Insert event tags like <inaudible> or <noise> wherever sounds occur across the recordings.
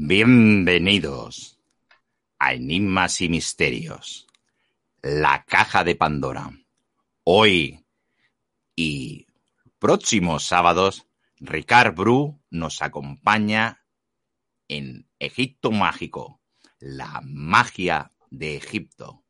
Bienvenidos a Enigmas y Misterios, la caja de Pandora. Hoy y próximos sábados, Ricard Bru nos acompaña en Egipto Mágico, la magia de Egipto.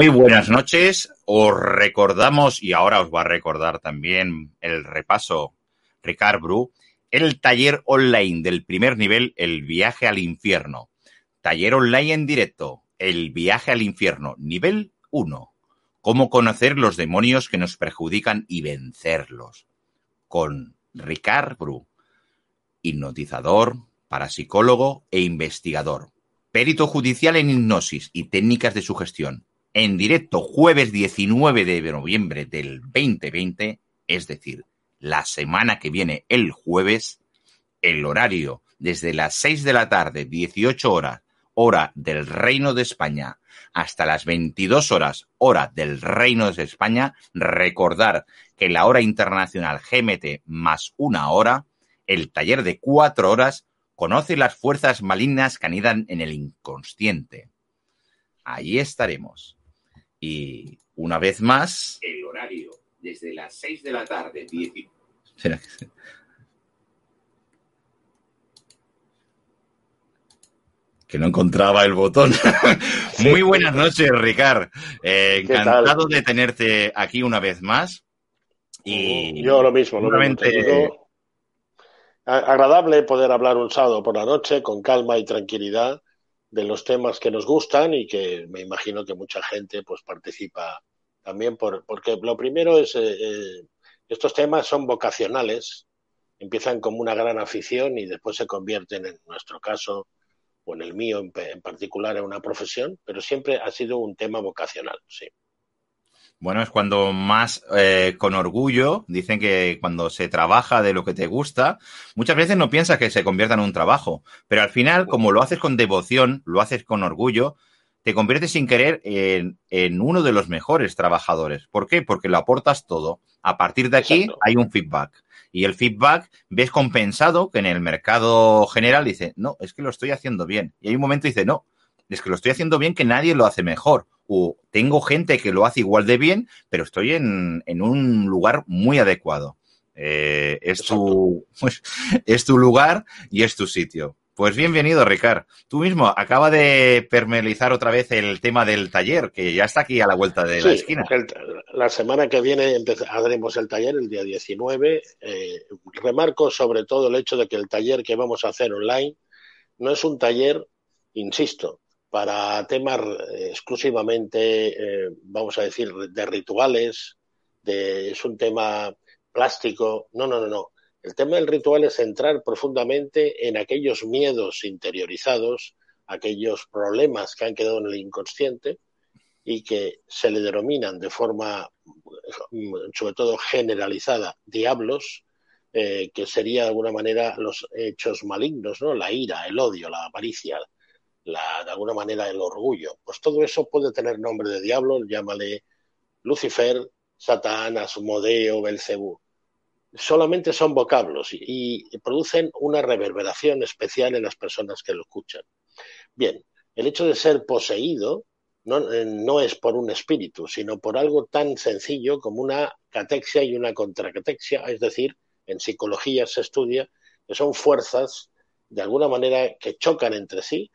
Muy buenas noches. Os recordamos, y ahora os va a recordar también el repaso Ricard Bru, el taller online del primer nivel, El viaje al infierno. Taller online en directo, El viaje al infierno, nivel 1. Cómo conocer los demonios que nos perjudican y vencerlos. Con Ricard Bru, hipnotizador, parapsicólogo e investigador Perito judicial en hipnosis y técnicas de sugestión. En directo jueves 19 de noviembre del 2020, es decir, la semana que viene el jueves, el horario desde las 6 de la tarde, 18 horas, hora del Reino de España, hasta las 22 horas, hora del Reino de España, recordar que la hora internacional GMT más una hora, el taller de cuatro horas Conoce las fuerzas malignas que anidan en el inconsciente. Allí estaremos. Y una vez más. El horario, desde las 6 de la tarde, 10 que no encontraba el botón. Muy buenas noches, Ricard. Eh, encantado de tenerte aquí una vez más. Y yo lo mismo, lo mismo agradable poder hablar un sábado por la noche con calma y tranquilidad de los temas que nos gustan y que me imagino que mucha gente pues participa también por, porque lo primero es eh, eh, estos temas son vocacionales empiezan como una gran afición y después se convierten en nuestro caso o en el mío en, en particular en una profesión pero siempre ha sido un tema vocacional sí bueno, es cuando más eh, con orgullo, dicen que cuando se trabaja de lo que te gusta, muchas veces no piensas que se convierta en un trabajo, pero al final, como lo haces con devoción, lo haces con orgullo, te conviertes sin querer en, en uno de los mejores trabajadores. ¿Por qué? Porque lo aportas todo. A partir de aquí hay un feedback. Y el feedback ves compensado que en el mercado general dice, no, es que lo estoy haciendo bien. Y hay un momento dice, no, es que lo estoy haciendo bien que nadie lo hace mejor o tengo gente que lo hace igual de bien, pero estoy en, un lugar muy adecuado. Eh, es, tu, <laughs> es tu lugar y es tu sitio. Pues bienvenido, Ricard. Tú mismo acaba de permelizar otra vez el tema del taller, que ya está aquí a la vuelta de la esquina. la semana que viene haremos el taller, el día 19. Eh, remarco sobre todo el hecho de que el taller que vamos a hacer online no es un taller, insisto, para temas eh, exclusivamente, eh, vamos a decir, de rituales, de, es un tema plástico. No, no, no, no. El tema del ritual es entrar profundamente en aquellos miedos interiorizados, aquellos problemas que han quedado en el inconsciente y que se le denominan de forma, sobre todo generalizada, diablos, eh, que sería de alguna manera los hechos malignos, ¿no? La ira, el odio, la avaricia, la, de alguna manera el orgullo. Pues todo eso puede tener nombre de diablo, llámale Lucifer, Satán, Asmodeo, Belcebú. solamente son vocablos y, producen una reverberación especial en las personas que lo escuchan. Bien, el hecho de ser poseído no, eh, no, es por un espíritu, sino por algo tan sencillo como una catexia y una contracatexia, es decir, en psicología se estudia que son fuerzas de alguna manera que chocan entre sí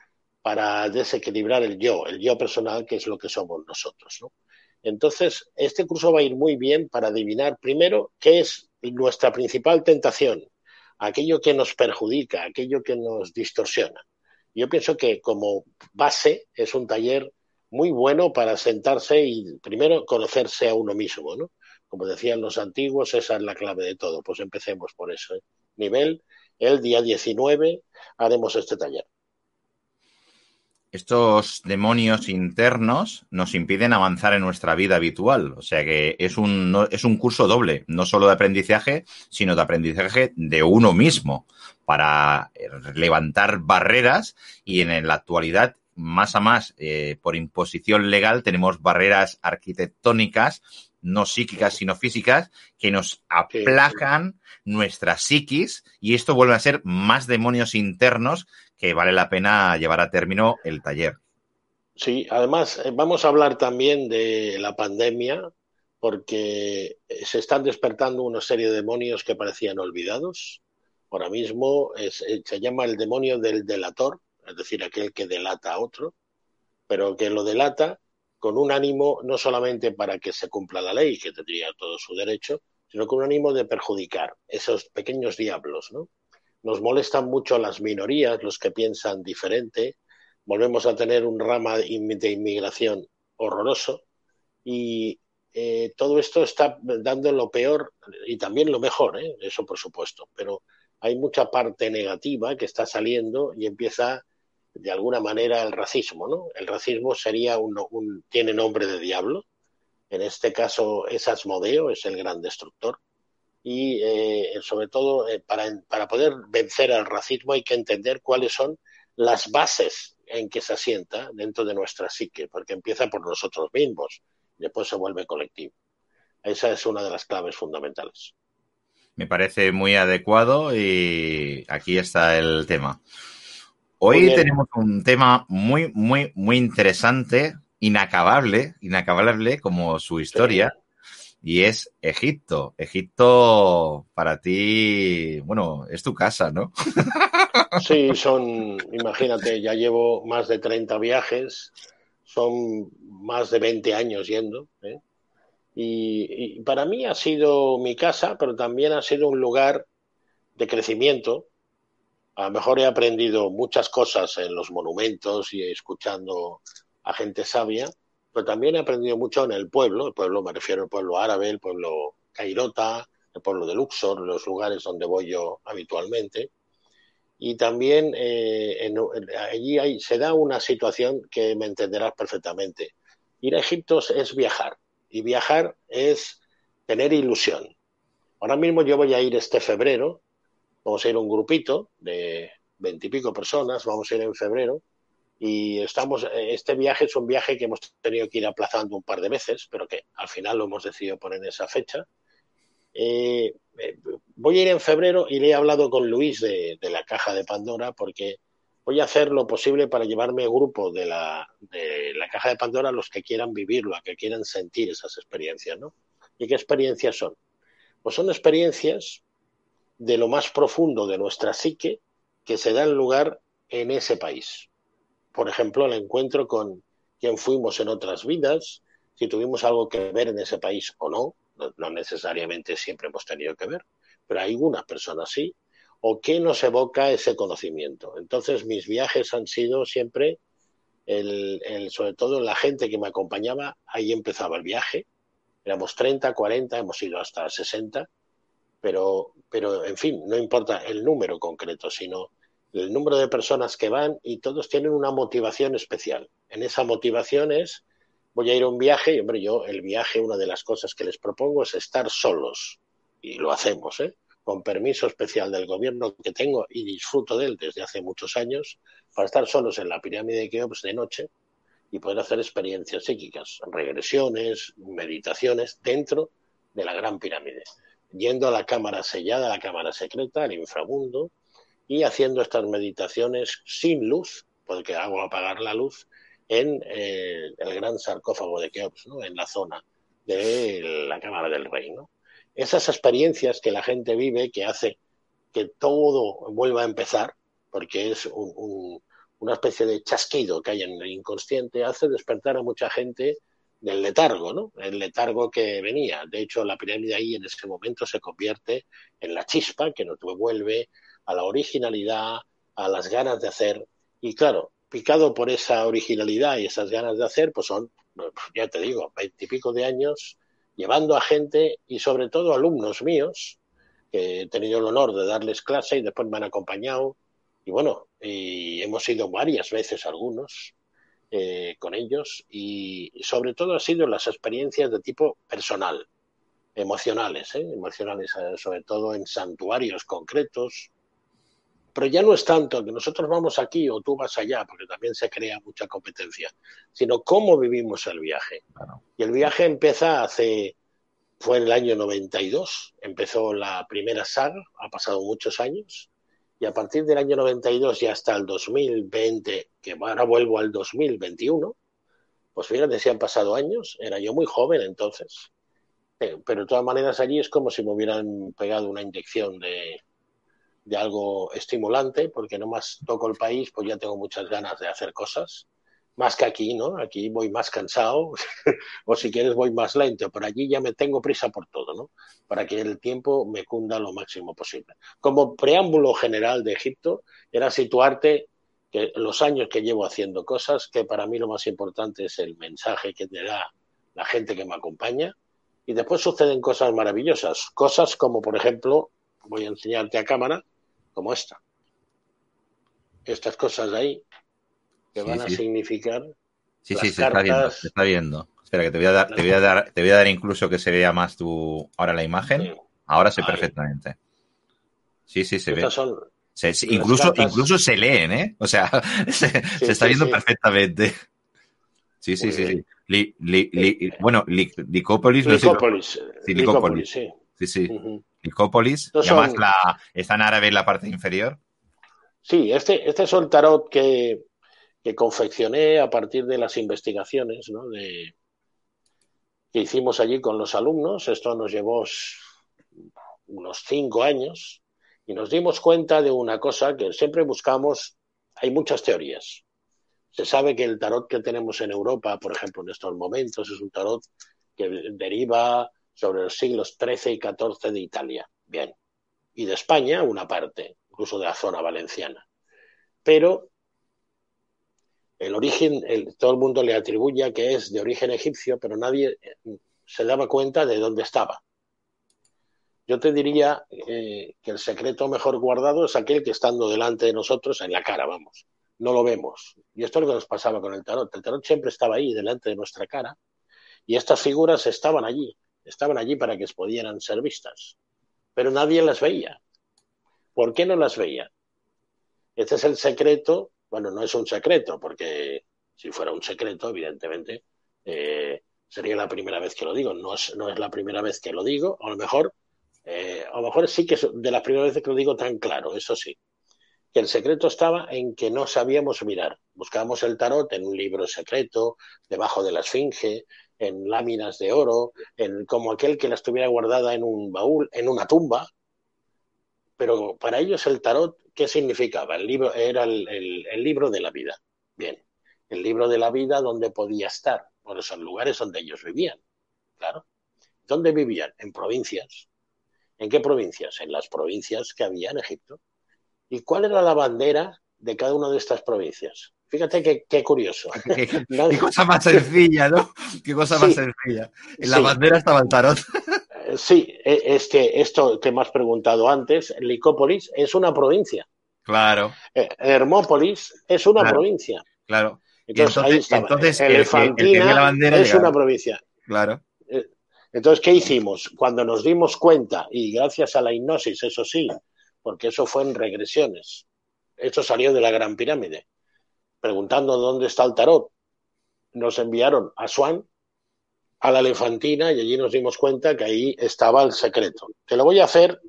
para desequilibrar el yo, el yo personal, que es lo que somos nosotros. Entonces, este curso va a ir muy bien para adivinar primero qué es nuestra principal tentación, aquello que nos perjudica, aquello que nos distorsiona. Yo pienso que como base es un taller muy bueno para sentarse y primero conocerse a uno mismo, ¿no? Como decían los antiguos, esa es la clave de todo. Pues empecemos por eso. ¿eh? Nivel, el día 19 haremos este taller estos demonios internos nos impiden avanzar en nuestra vida habitual. O sea que es un, es un curso doble, no solo de aprendizaje, sino de aprendizaje de uno mismo para eh, levantar barreras. Y en la actualidad más a más eh, por imposición legal tenemos barreras arquitectónicas no psíquicas sino físicas que nos aplacan nuestra psiquis. Y esto vuelve a ser más demonios internos que vale la pena llevar a término el taller. Sí, además eh, vamos a hablar también de la pandemia porque se están despertando una serie de demonios que parecían olvidados. Ahora mismo eh, se llama el demonio del delator, es decir, aquel que delata a otro, pero que lo delata con un ánimo no solamente para que se cumpla la ley, que tendría todo su derecho, sino con un ánimo de perjudicar esos pequeños diablos, ¿no? Nos molestan mucho las minorías, los que piensan diferente. Volvemos a tener un rama de inmigración horroroso y eh, todo esto está dando lo peor y también lo mejor, ¿eh? eso por supuesto, pero hay mucha parte negativa que está saliendo y empieza de alguna manera el racismo, ¿no? El racismo sería un, tiene nombre de diablo, en este caso es Asmodeo, es el gran destructor, y eh, sobre todo eh, para, para poder vencer al racismo hay que entender cuáles son las bases en que se asienta dentro de nuestra psique, porque empieza por nosotros mismos y después se vuelve colectivo. Esa es una de las claves fundamentales. Me parece muy adecuado y aquí está el tema. Hoy tenemos un tema muy, muy, muy interesante, inacabable, inacabable como su historia y es Egipto. Egipto para ti, bueno, es tu casa, ¿no? <laughs> Sí, son, imagínate, ya llevo más de 30 viajes, son más de 20 años yendo. ¿eh? Y, y, para mí ha sido mi casa, pero también ha sido un lugar de crecimiento. A lo mejor he aprendido muchas cosas en los monumentos y escuchando a gente sabia, pero también he aprendido mucho en el pueblo, el pueblo me refiero al pueblo árabe, el pueblo cairota, el pueblo de Luxor, los lugares donde voy yo habitualmente. Y también eh, allí se da una situación que me entenderás perfectamente. Ir a Egipto es viajar y viajar es tener ilusión. Ahora mismo yo voy a ir este febrero, vamos a ir un grupito de veintipico personas, vamos a ir en febrero y estamos, eh, este viaje es un viaje que hemos tenido que ir aplazando un par de veces, pero que al final lo hemos decidido poner en esa fecha. Eh, eh, voy a ir en febrero y le he hablado con Luis de, la caja de Pandora porque voy a hacer lo posible para llevarme grupo de la, de la caja de Pandora los que quieran vivirlo, a que quieran sentir esas experiencias, ¿no? ¿Y qué experiencias son? Pues son experiencias de lo más profundo de nuestra psique que se dan lugar en ese país por ejemplo, el encuentro con quién fuimos en otras vidas, si tuvimos algo que ver en ese país o no, no, necesariamente siempre hemos tenido que ver, pero hay algunas personas sí, o qué nos evoca ese conocimiento. Entonces, mis viajes han sido siempre, el, sobre todo la gente que me acompañaba, ahí empezaba el viaje, éramos 30, 40, hemos ido hasta 60, pero, pero en fin, no importa el número concreto, sino el número de personas que van y todos tienen una motivación especial. En esa motivación es, voy a ir a un viaje y, hombre, yo el viaje, una de las cosas que les propongo es estar solos. Y lo hacemos, ¿eh? con permiso especial del gobierno que tengo y disfruto de él desde hace muchos años, para estar solos en la pirámide de Keops de noche y poder hacer experiencias psíquicas, regresiones, meditaciones dentro de la gran pirámide. yendo a la cámara sellada, a la cámara secreta, al inframundo, y haciendo estas meditaciones sin luz, porque hago apagar la luz, en eh, el gran sarcófago de Keops, ¿no? en la zona de la Cámara del Rey. ¿no? Esas experiencias que la gente vive, que hace que todo vuelva a empezar, porque es una especie de chasquido que hay en el inconsciente, hace despertar a mucha gente del letargo, ¿no? El letargo que venía. De hecho, la pirámide ahí en ese momento se convierte en la chispa que nos devuelve a la originalidad, a las ganas de hacer. Y claro, picado por esa originalidad y esas ganas de hacer, pues son, ya te digo, veintipico de años llevando a gente y sobre todo alumnos míos, que he tenido el honor de darles clase y después me han acompañado. Y bueno, hemos ido varias veces algunos eh, con ellos y sobre todo ha sido las experiencias de tipo personal, emocionales, ¿eh? emocionales, eh, sobre todo en santuarios concretos, pero ya no es tanto que nosotros vamos aquí o tú vas allá, porque también se crea mucha competencia, sino cómo vivimos el viaje. Y el viaje empieza hace, fue en el año 92, empezó la primera saga, ha pasado muchos años, y a partir del año 92 y hasta el 2020, que ahora vuelvo al 2021, pues fíjate si han pasado años, era yo muy joven entonces, eh, pero de todas maneras allí es como si me hubieran pegado una inyección de, de algo estimulante, porque no más toco el país, pues ya tengo muchas ganas de hacer cosas, más que aquí, ¿no? Aquí voy más cansado, <laughs> o si quieres voy más lento, pero allí ya me tengo prisa por todo, ¿no? Para que el tiempo me cunda lo máximo posible. Como preámbulo general de Egipto, era situarte que los años que llevo haciendo cosas, que para mí lo más importante es el mensaje que te da la gente que me acompaña, y después suceden cosas maravillosas, cosas como, por ejemplo, voy a enseñarte a cámara, como esta. Estas cosas ahí que van a significar. Sí, sí, se, está viendo, se está viendo. Espera, que te voy a dar, te voy a dar, te voy a dar incluso que se vea más tu ahora la imagen. Ahora sé perfectamente. Sí, sí, se ve. incluso, incluso se leen, ¿eh? O sea, <laughs> se, está viendo perfectamente. Sí, sí, sí. bueno, Licópolis. Licópolis. Sí, Licópolis. Sí, sí. sí. Licópolis, y además la, está en árabe en la parte inferior. Sí, este, este es el tarot que, que confeccioné a partir de las investigaciones ¿no? de, que hicimos allí con los alumnos. Esto nos llevó unos cinco años y nos dimos cuenta de una cosa que siempre buscamos. Hay muchas teorías. Se sabe que el tarot que tenemos en Europa, por ejemplo, en estos momentos, es un tarot que deriva sobre los siglos XIII y XIV de Italia. Bien. Y de España, una parte, incluso de la zona valenciana. Pero el origen, todo el mundo le atribuye que es de origen egipcio, pero nadie eh, se daba cuenta de dónde estaba. Yo te diría eh, que el secreto mejor guardado es aquel que estando delante de nosotros, en la cara, vamos, no lo vemos. Y esto es lo que nos pasaba con el tarot. El tarot siempre estaba ahí, delante de nuestra cara, y estas figuras estaban allí, estaban allí para que pudieran ser vistas, pero nadie las veía. ¿Por qué no las veía? Este es el secreto, bueno, no es un secreto, porque si fuera un secreto, evidentemente, eh, sería la primera vez que lo digo. No es, no es la primera vez que lo digo, a lo mejor, eh, a lo mejor sí que es de las primeras veces que lo digo tan claro, eso sí. Que el secreto estaba en que no sabíamos mirar. Buscábamos el tarot en un libro secreto, debajo de la esfinge, en láminas de oro, en, como aquel que la estuviera guardada en un baúl, en una tumba. Pero para ellos el tarot, ¿qué significaba? El libro era el, el, libro de la vida. Bien, el libro de la vida donde podía estar, por esos lugares donde ellos vivían. Claro. ¿Dónde vivían? En provincias. ¿En qué provincias? En las provincias que había en Egipto. ¿Y cuál era la bandera de cada una de estas provincias? Fíjate qué, curioso. <laughs> Qué, <laughs> cosa más sencilla, ¿no? Qué cosa más sencilla. En la bandera estaba el tarot. <laughs> Eh, sí, e, es que esto que me has preguntado antes, Licópolis es una provincia. Claro. Eh, Hermópolis es una provincia. Claro. Entonces, ahí entonces Elefantina la bandera es una provincia. Claro. Eh, entonces, ¿qué hicimos? Cuando nos dimos cuenta, y gracias a la hipnosis, eso sí, porque eso fue en regresiones, esto salió de la Gran Pirámide preguntando dónde está el tarot, nos enviaron a Swan, a la elefantina y allí nos dimos cuenta que ahí estaba el secreto. Te lo voy a hacer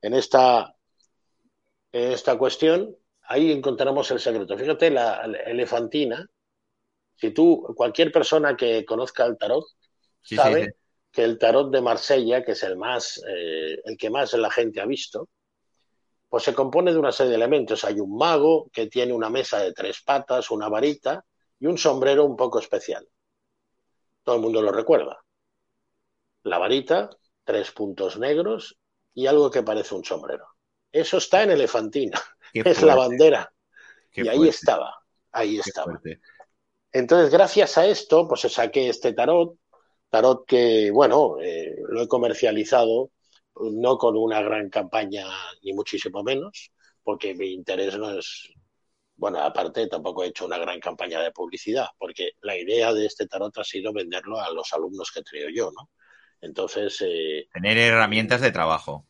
en esta, en esta cuestión. Ahí encontramos el secreto. Fíjate, la, elefantina, si tú, cualquier persona que conozca el tarot, sabe que el tarot de Marsella, que es el más, eh, el que más la gente ha visto, pues se compone de una serie de elementos. Hay un mago que tiene una mesa de tres patas, una varita y un sombrero un poco especial. Todo el mundo lo recuerda. La varita, tres puntos negros y algo que parece un sombrero. Eso está en Elefantina. <laughs> es la bandera. y ahí estaba. Ahí estaba. Entonces, gracias a esto, pues se saqué este tarot. Tarot que, bueno, eh, lo he comercializado no con una gran campaña, ni muchísimo menos, porque mi interés no es, bueno, aparte tampoco he hecho una gran campaña de publicidad, porque la idea de este tarot ha sido venderlo a los alumnos que tenido yo, ¿no? Entonces... Eh, Tener herramientas de trabajo.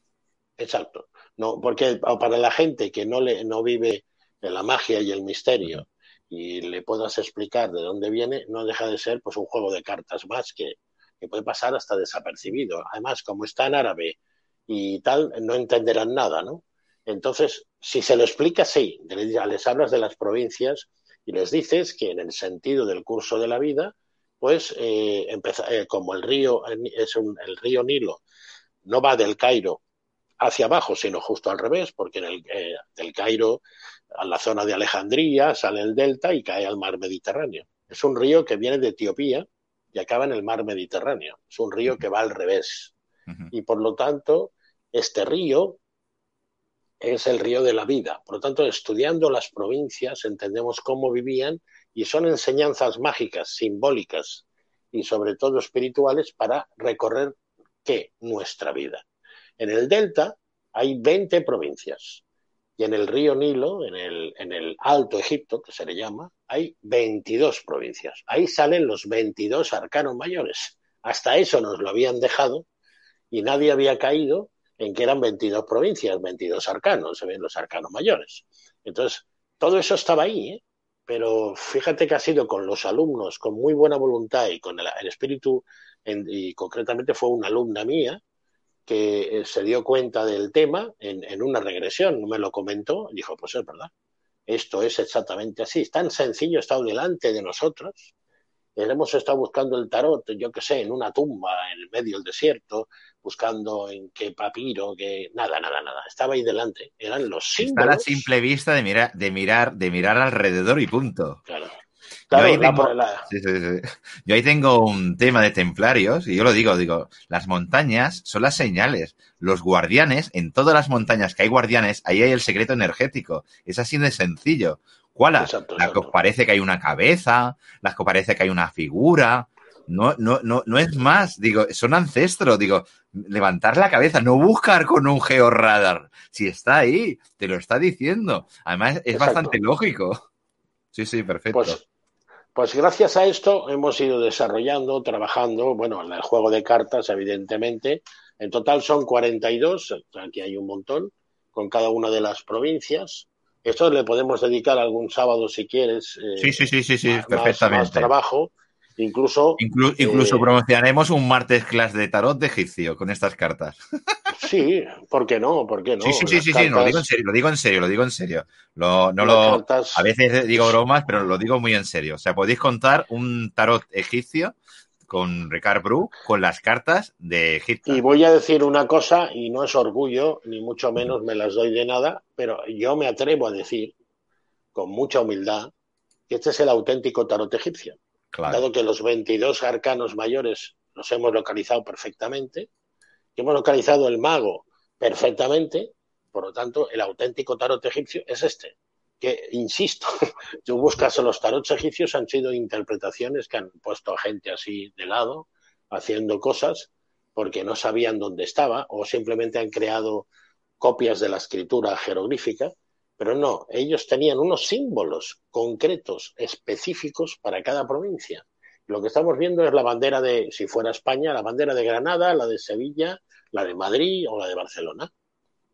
Exacto. No, porque para la gente que no, le, no vive en la magia y el misterio y le puedas explicar de dónde viene, no deja de ser pues un juego de cartas más que, que puede pasar hasta desapercibido. Además, como está en árabe y tal, no entenderán nada, ¿no? Entonces, si se lo explica así, les hablas de las provincias y les dices que en el sentido del curso de la vida, pues eh, eh como el río es un, el río Nilo no va del Cairo hacia abajo, sino justo al revés, porque en el, eh, del Cairo a la zona de Alejandría sale el delta y cae al mar Mediterráneo. Es un río que viene de Etiopía y acaba en el mar Mediterráneo. Es un río que va al revés. Y por lo tanto, este río es el río de la vida. Por lo tanto, estudiando las provincias entendemos cómo vivían y son enseñanzas mágicas, simbólicas y sobre todo espirituales para recorrer qué nuestra vida. En el delta hay 20 provincias y en el río Nilo, en el, en el Alto Egipto, que se le llama, hay 22 provincias. Ahí salen los 22 arcanos mayores. Hasta eso nos lo habían dejado y nadie había caído en que eran 22 provincias, 22 arcanos, se ven los arcanos mayores. Entonces, todo eso estaba ahí, ¿eh? pero fíjate que ha sido con los alumnos, con muy buena voluntad y con el, espíritu, y concretamente fue una alumna mía que eh, se dio cuenta del tema en, en una regresión, me lo comentó, dijo, pues es verdad, esto es exactamente así, es tan sencillo, está delante de nosotros, hemos estado buscando el tarot, yo qué sé, en una tumba en el medio del desierto, buscando en qué papiro, que nada, nada, nada. Estaba ahí delante. Eran los símbolos. Está a simple vista de mirar, de mirar, de mirar alrededor y punto. Claro. yo, ahí tengo, yo ahí tengo un tema de templarios y yo lo digo, digo, las montañas son las señales. Los guardianes, en todas las montañas que hay guardianes, ahí hay el secreto energético. Es así de sencillo. ¿Cuál? la que os parece que hay una cabeza, las que os parece que hay una figura. No, no, no, no es más, digo, son ancestros, digo, levantar la cabeza, no buscar con un georradar. Si está ahí, te lo está diciendo. Además, es bastante lógico. Sí, sí, perfecto. Pues, pues, gracias a esto hemos ido desarrollando, trabajando, bueno, en el juego de cartas, evidentemente. En total son 42, aquí hay un montón, con cada una de las provincias. Esto le podemos dedicar algún sábado si quieres. Eh, sí, sí, sí, sí, sí, perfectamente. Más trabajo. Incluso. incluso eh, promocionaremos un martes class de tarot de egipcio con estas cartas. <laughs> Sí, ¿por qué no? ¿Por qué no? Sí, sí, sí, sí, lo digo en serio, lo digo en serio, lo digo en serio. Lo, no lo, A veces digo bromas, pero lo digo muy en serio. O sea, podéis contar un tarot egipcio con Ricard Bru con las cartas de Egipto. Y voy a decir una cosa, y no es orgullo, ni mucho menos me las doy de nada, pero yo me atrevo a decir, con mucha humildad, que este es el auténtico tarot egipcio. Dado que los 22 arcanos mayores los hemos localizado perfectamente, que hemos localizado el mago perfectamente, por lo tanto, el auténtico tarot egipcio es este que, insisto, <laughs> tú buscas los tarots egipcios, han sido interpretaciones que han puesto a gente así de lado, haciendo cosas porque no sabían dónde estaba o simplemente han creado copias de la escritura jeroglífica, pero no, ellos tenían unos símbolos concretos, específicos para cada provincia. Lo que estamos viendo es la bandera de, si fuera España, la bandera de Granada, la de Sevilla, la de Madrid o la de Barcelona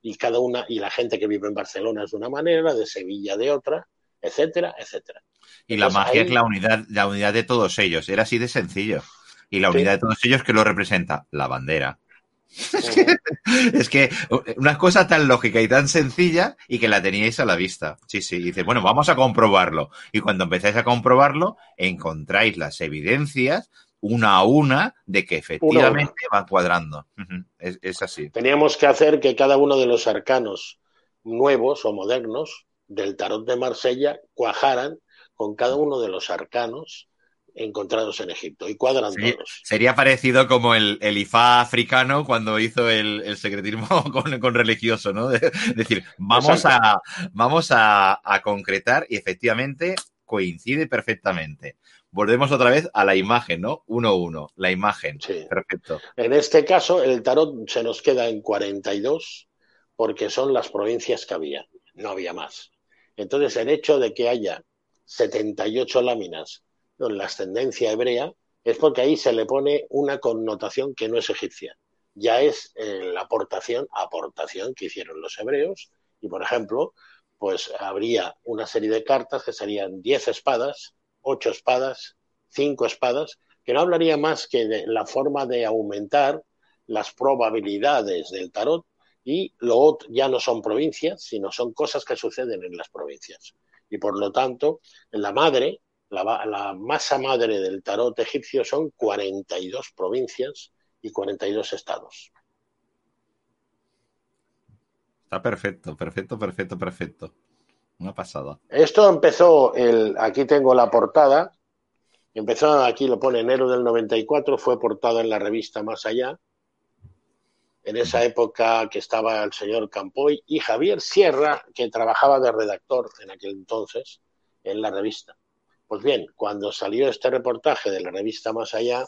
y cada una, y la gente que vive en Barcelona es de una manera, de Sevilla de otra, etcétera, etcétera. Y la magia es la unidad, la unidad de todos ellos, era así de sencillo. Y la unidad de todos ellos, que lo representa? La bandera. <laughs> Es que, una cosa tan lógica y tan sencilla y que la teníais a la vista. Sí, sí. dice, bueno, vamos a comprobarlo. Y cuando empezáis a comprobarlo, encontráis las evidencias una a una de que efectivamente van cuadrando. es, es, así. Teníamos que hacer que cada uno de los arcanos nuevos o modernos del tarot de Marsella cuajaran con cada uno de los arcanos encontrados en Egipto y cuadran todos. Sería parecido como el, el IFA africano cuando hizo el, el secretismo <laughs> con, con, religioso, ¿no? <laughs> Es decir, vamos, a, vamos a, a, concretar y efectivamente coincide perfectamente. Volvemos otra vez a la imagen, ¿no? 1-1, la imagen. Sí. Perfecto. En este caso, el tarot se nos queda en 42 porque son las provincias que había, no había más. Entonces, el hecho de que haya 78 láminas en la ascendencia hebrea es porque ahí se le pone una connotación que no es egipcia. Ya es eh, la aportación, aportación que hicieron los hebreos. Y, por ejemplo, pues habría una serie de cartas que serían 10 espadas, 8 espadas, 5 espadas, que no hablaría más que de la forma de aumentar las probabilidades del tarot y lo ya no son provincias, sino son cosas que suceden en las provincias. Y por lo tanto, la madre, la, la masa madre del tarot egipcio son 42 provincias y 42 estados. Está perfecto, perfecto, perfecto, perfecto. Una pasada. Esto empezó, el, aquí tengo la portada, empezó, aquí lo pone enero del 94, fue portada en la revista Más Allá, en esa época que estaba el señor Campoy y Javier Sierra, que trabajaba de redactor en aquel entonces en la revista. Pues bien, cuando salió este reportaje de la revista Más Allá,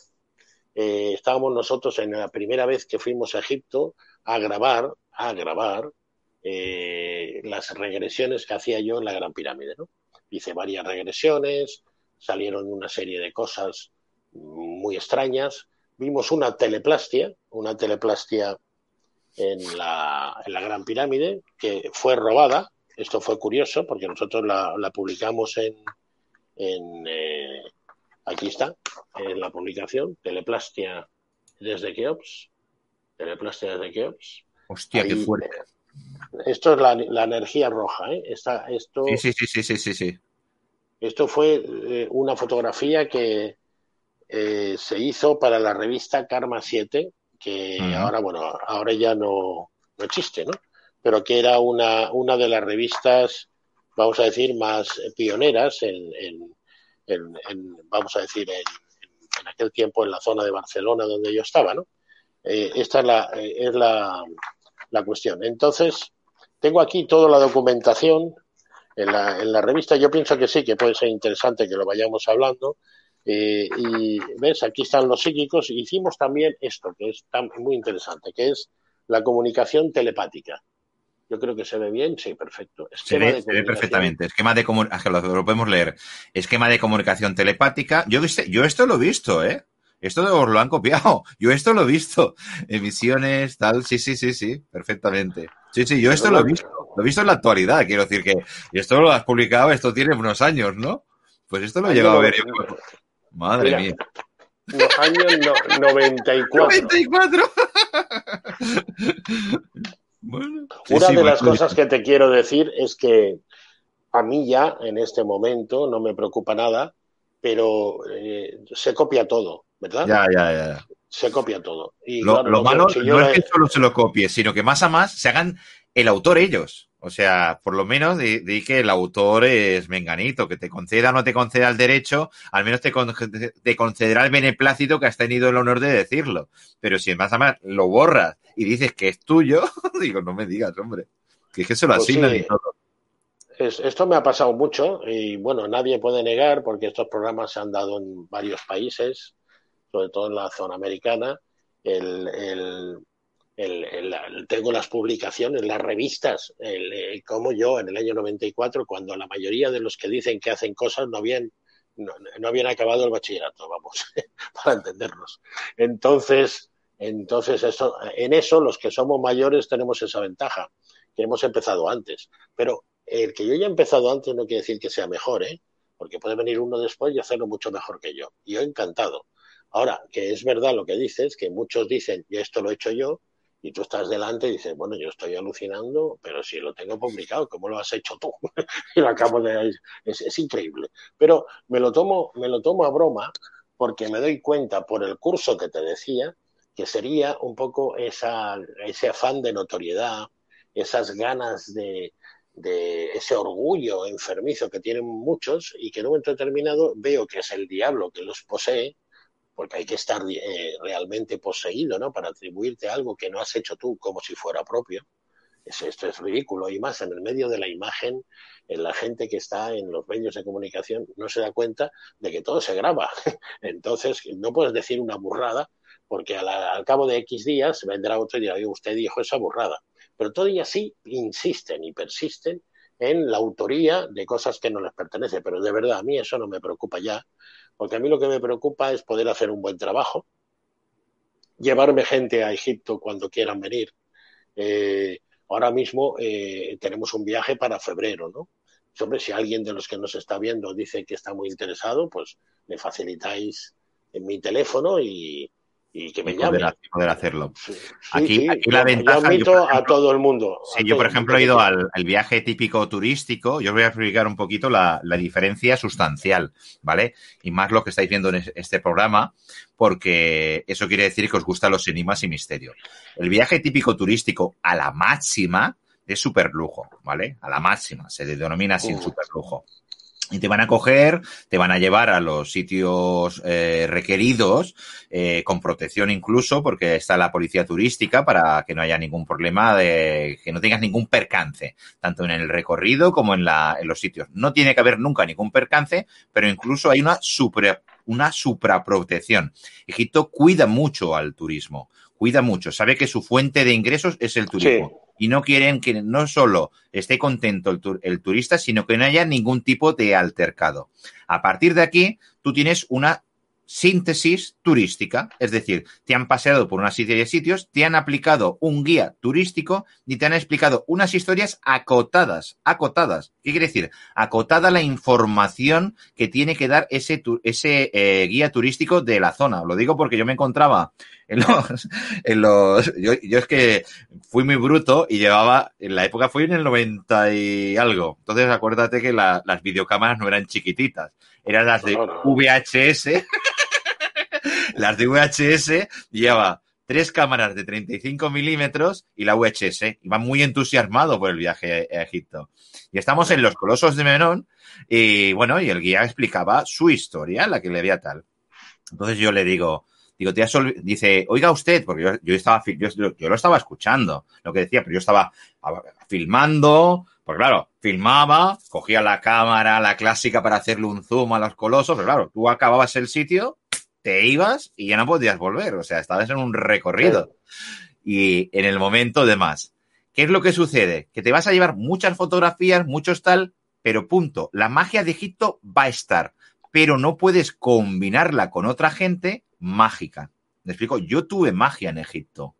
eh, estábamos nosotros en la primera vez que fuimos a Egipto a grabar, a grabar eh, las regresiones que hacía yo en la Gran Pirámide. ¿no? Hice varias regresiones, salieron una serie de cosas muy extrañas. Vimos una teleplastia, una teleplastia en la, en la Gran Pirámide, que fue robada. Esto fue curioso porque nosotros la, la publicamos en, en eh, aquí está, en la publicación, Teleplastia desde Keops. Teleplastia desde Keops. Hostia, Ahí, qué fuerte. Esto es la, la energía roja, ¿eh? Esta, esto, sí, sí, sí, sí, sí, sí. Esto fue eh, una fotografía que eh, se hizo para la revista Karma 7 que uh -huh. ahora, bueno, ahora ya no, no existe, ¿no? Pero que era una, una de las revistas, vamos a decir, más pioneras en, en, en, en vamos a decir, en, aquel tiempo en la zona de Barcelona donde yo estaba, ¿no? Eh, esta es la, es la, la cuestión. Entonces, tengo aquí toda la documentación en la, en la revista. Yo pienso que sí, que puede ser interesante que lo vayamos hablando. Eh, y ves, aquí están los psíquicos. Hicimos también esto, que es tan, muy interesante, que es la comunicación telepática. Yo creo que se ve bien, sí, perfecto. Esquema se, ve, se ve perfectamente. Esquema de comunicación, lo, lo, podemos leer. Esquema de comunicación telepática. Yo, yo esto lo he visto, ¿eh? Esto os lo han copiado. <laughs> Yo esto lo he visto. Emisiones, tal. Sí, sí, sí, sí, perfectamente. Sí, sí, yo esto lo he visto. Lo he visto en la actualidad. Quiero decir que esto lo has publicado, esto tiene unos años, ¿no? Pues esto lo he llegado a ver. Yo. Madre Mira, mía. Los años no, 94. 94. <laughs> bueno, sí, Una sí, de las cosas que te quiero decir es que a mí ya, en este momento, no me preocupa nada, pero eh, se copia todo, ¿verdad? Ya, ya, ya. Se copia todo. Y, lo, claro, lo malo no es que solo se lo copie, sino que más a más se hagan el autor ellos. O sea, por lo menos di, di, que el autor es menganito, que te conceda o no te conceda el derecho, al menos te, con, te, concederá el beneplácito que has tenido el honor de decirlo. Pero si más a más lo borras y dices que es tuyo, <laughs> digo, no me digas, hombre, que es que se lo asignan pues sí. y todo. Es, esto me ha pasado mucho y bueno, nadie puede negar porque estos programas se han dado en varios países, sobre todo en la zona americana. El, el, el, tengo las publicaciones, las revistas, el, como yo en el año 94, cuando la mayoría de los que dicen que hacen cosas no habían, no, no habían acabado el bachillerato, vamos, <laughs> para entendernos. Entonces, entonces eso, en eso los que somos mayores tenemos esa ventaja, que hemos empezado antes. Pero el que yo haya empezado antes no quiere decir que sea mejor, ¿eh? porque puede venir uno después y hacerlo mucho mejor que yo. Y yo encantado. Ahora, que es verdad lo que dices, que muchos dicen, y esto lo he hecho yo, y tú estás delante y dices, bueno, yo estoy alucinando, pero si lo tengo publicado, ¿cómo lo has hecho tú? <laughs> y lo acabo de... Es, es, increíble. Pero me lo, tomo, me lo tomo a broma porque me doy cuenta por el curso que te decía que sería un poco esa, ese afán de notoriedad, esas ganas de, de ese orgullo enfermizo que tienen muchos y que en un momento determinado veo que es el diablo que los posee porque hay que estar eh, realmente poseído, ¿no? Para atribuirte algo que no has hecho tú como si fuera propio. Es, esto es ridículo. Y más en el medio de la imagen, en la gente que está en los medios de comunicación no se da cuenta de que todo se graba. <laughs> Entonces, no puedes decir una burrada, porque al cabo de X días vendrá otro y dirá, usted dijo esa burrada. Pero todavía sí insisten y persisten en la autoría de cosas que no les pertenecen. Pero de verdad, a mí eso no me preocupa ya, porque a mí lo que me preocupa es poder hacer un buen trabajo, llevarme gente a Egipto cuando quieran venir. Eh, ahora mismo eh, tenemos un viaje para febrero, ¿no? Sobre si alguien de los que nos está viendo dice que está muy interesado, pues me facilitáis en mi teléfono y, y que me llame. Poder, hacerlo. Sí, aquí, sí, aquí, la yo, ventaja. Yo admito yo, ejemplo, a todo el mundo. Sí, yo, por ejemplo, he ido al, viaje típico turístico. Yo os voy a explicar un poquito la, la, diferencia sustancial, ¿vale? Y más lo que estáis viendo en este programa, porque eso quiere decir que os gustan los enigmas y misterios. El viaje típico turístico a la máxima es super lujo, ¿vale? A la máxima, se denomina así, uh. super lujo y te van a coger, te van a llevar a los sitios eh, requeridos, eh, con protección incluso, porque está la policía turística para que no haya ningún problema de que no tengas ningún percance, tanto en el recorrido como en, la, en los sitios. No tiene que haber nunca ningún percance, pero incluso hay una super, una supraprotección. Egipto cuida mucho al turismo, cuida mucho, sabe que su fuente de ingresos es el turismo. Sí y no quieren que no solo esté contento el, tur el, turista, sino que no haya ningún tipo de altercado. A partir de aquí, tú tienes una síntesis turística, es decir, te han paseado por una serie de sitios, te han aplicado un guía turístico y te han explicado unas historias acotadas, acotadas. ¿Qué quiere decir? Acotada la información que tiene que dar ese, eh, guía turístico de la zona. Lo digo porque yo me encontraba en los, <laughs> en los, yo, yo es que fui muy bruto y llevaba, en la época fui en el 90 y algo. Entonces acuérdate que la, las videocámaras no eran chiquititas, eran las de VHS. <laughs> las de VHS lleva tres cámaras de 35 milímetros y la VHS. Iba muy entusiasmado por el viaje a Egipto. Y estamos en los colosos de Menón y bueno, y el guía explicaba su historia, la que le había tal. Entonces yo le digo, digo, te has dice, oiga usted, porque yo, yo estaba, yo, yo, lo estaba escuchando, lo que decía, pero yo estaba filmando, pues claro, filmaba, cogía la cámara, la clásica para hacerle un zoom a los colosos, pero claro, tú acababas el sitio te ibas y ya no podías volver. O sea, estabas en un recorrido. Y en el momento de más. ¿Qué es lo que sucede? Que te vas a llevar muchas fotografías, muchos tal, pero punto. La magia de Egipto va a estar, pero no puedes combinarla con otra gente mágica. ¿Me explico? Yo tuve magia en Egipto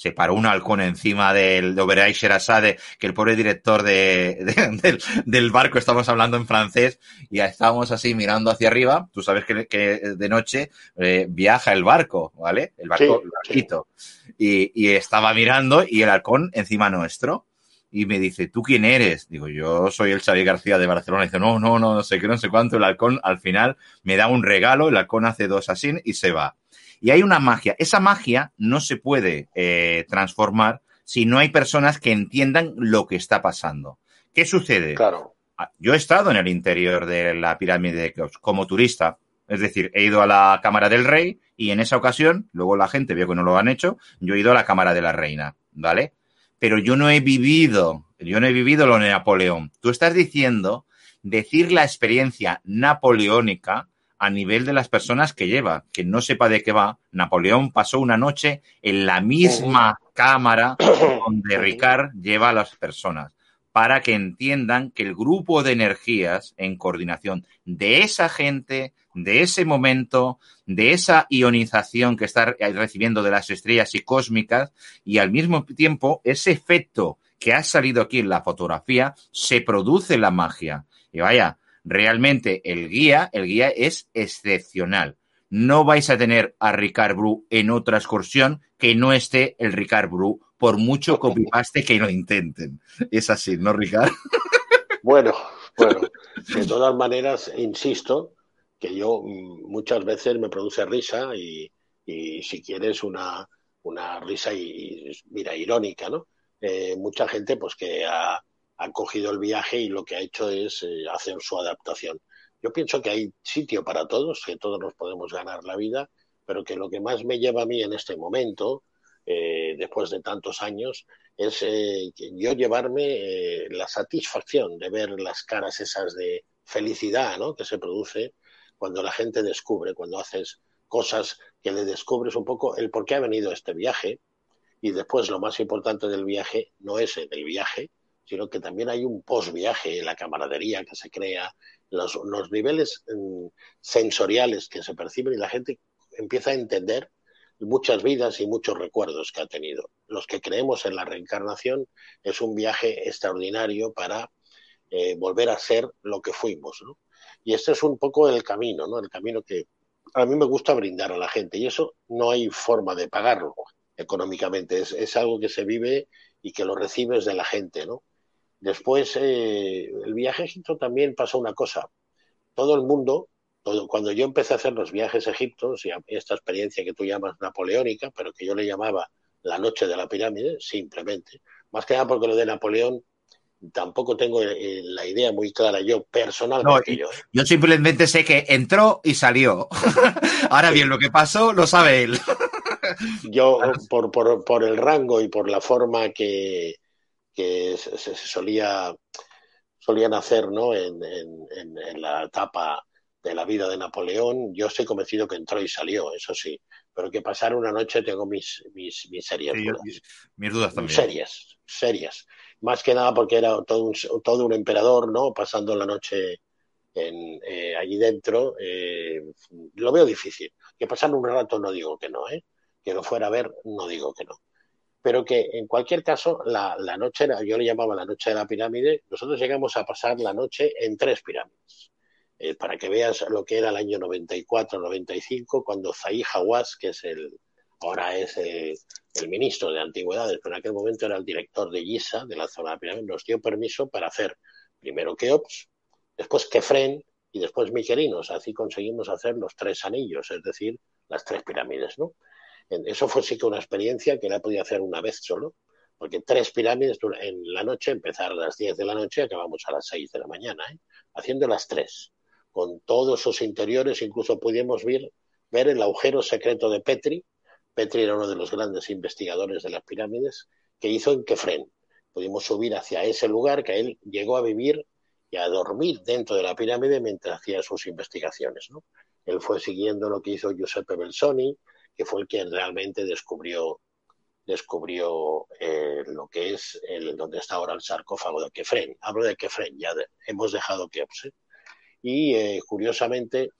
se paró un halcón encima del de Sherazade, que el pobre director de, de, del, del, barco, estamos hablando en francés, y estábamos así mirando hacia arriba. Tú sabes que, que de noche eh, viaja el barco, ¿vale? El barco, sí, el barquito. Sí. Y, y estaba mirando y el halcón encima nuestro. Y me dice, ¿tú quién eres? Digo, yo soy el Xavier García de Barcelona. Y dice, no, no, no, no sé qué, no sé cuánto. El halcón al final me da un regalo, el halcón hace dos así y se va. Y hay una magia. Esa magia no se puede eh, transformar si no hay personas que entiendan lo que está pasando. ¿Qué sucede? Claro. Yo he estado en el interior de la pirámide de Keops como turista. Es decir, he ido a la Cámara del Rey y en esa ocasión, luego la gente vio que no lo han hecho, yo he ido a la Cámara de la Reina, ¿vale? Pero yo no he vivido, yo no he vivido lo de Napoleón. Tú estás diciendo decir la experiencia napoleónica a nivel de las personas que lleva, que no sepa de qué va. Napoleón pasó una noche en la misma cámara <coughs> donde Ricard lleva a las personas, para que entiendan que el grupo de energías en coordinación de esa gente, de ese momento, de esa ionización que está recibiendo de las estrellas y cósmicas, y al mismo tiempo ese efecto que ha salido aquí en la fotografía, se produce la magia. Y vaya, realmente el guía, el guía es excepcional. no vais a tener a Ricard Bru en otra excursión que no esté el Ricard Bru, por mucho copypaste que lo intenten. Es así, ¿no, Ricard? Bueno, bueno, de todas maneras, insisto que yo mm, muchas veces me produce risa y, si quieres una, una risa y, mira, irónica, ¿no? Eh, mucha gente pues que ha, ha, cogido el viaje y lo que ha hecho es eh, hacer su adaptación. Yo pienso que hay sitio para todos, que todos nos podemos ganar la vida, pero que lo que más me lleva a mí en este momento, eh, después de tantos años, es yo llevarme la satisfacción de ver las caras esas de felicidad ¿no? que se produce cuando la gente descubre, cuando haces cosas que le descubres un poco el por qué ha venido este viaje. Y después lo más importante del viaje no es el viaje, sino que también hay un post-viaje, la camaradería que se crea, los, niveles mm, sensoriales que se perciben y la gente empieza a entender muchas vidas y muchos recuerdos que ha tenido. Los que creemos en la reencarnación es un viaje extraordinario para eh, volver a ser lo que fuimos. Y este es un poco el camino, ¿no? el camino que a mí me gusta brindar a la gente y eso no hay forma de pagarlo económicamente, es, es algo que se vive y que lo recibes de la gente, ¿no? Después, eh, el viaje a Egipto también pasó una cosa. Todo el mundo, cuando yo empecé a hacer los viajes a Egipto, esta experiencia que tú llamas napoleónica, pero que yo le llamaba la noche de la pirámide, simplemente, más que nada porque lo de Napoleón tampoco tengo eh, la idea muy clara yo personalmente. yo, yo, simplemente sé que entró y salió. <laughs> Ahora bien, lo que pasó lo sabe él. <laughs> yo, por, por, por el rango y por la forma que, que se, solía, solían hacer ¿no? En, en, la etapa de la vida de Napoleón. Yo estoy convencido que entró y salió, eso sí, pero que pasar una noche tengo mis, mis, mis serias dudas. mis dudas también. Serias, serias. Más que nada porque era todo un, todo un emperador, ¿no? Pasando la noche en, eh, allí dentro, eh, lo veo difícil. Que pasar un rato no digo que no, ¿eh? Que lo fuera a ver, no digo que no pero que en cualquier caso, la, la noche, yo le llamaba la noche de la pirámide, nosotros llegamos a pasar la noche en tres pirámides. Eh, para que veas lo que era el año 94-95, cuando Zahi Hawass, que es el, ahora es ministro de Antigüedades, pero en aquel momento era el director de Giza, de la zona de pirámide, nos dio permiso para hacer primero Keops, después Kefren y después Miquelinos. Así conseguimos hacer los tres anillos, es decir, las tres pirámides, ¿no? Eso fue sí que una experiencia que la podía hacer una vez solo, porque tres pirámides en la noche, empezar a las 10 de la noche, acabamos a las 6 de la mañana, ¿eh? haciendo las tres, con todos sus interiores, incluso pudimos ver, ver el agujero secreto de Petri. Petri era uno de los grandes investigadores de las pirámides, que hizo en Kefren. Pudimos subir hacia ese lugar que él llegó a vivir y a dormir dentro de la pirámide mientras hacía sus investigaciones. ¿no? Él fue siguiendo lo que hizo Giuseppe Belsoni, que fue el que realmente descubrió descubrió eh, lo que es el, donde está ahora el sarcófago de Kefren. Hablo de Kefren, ya hemos dejado Keops. Y eh, curiosamente,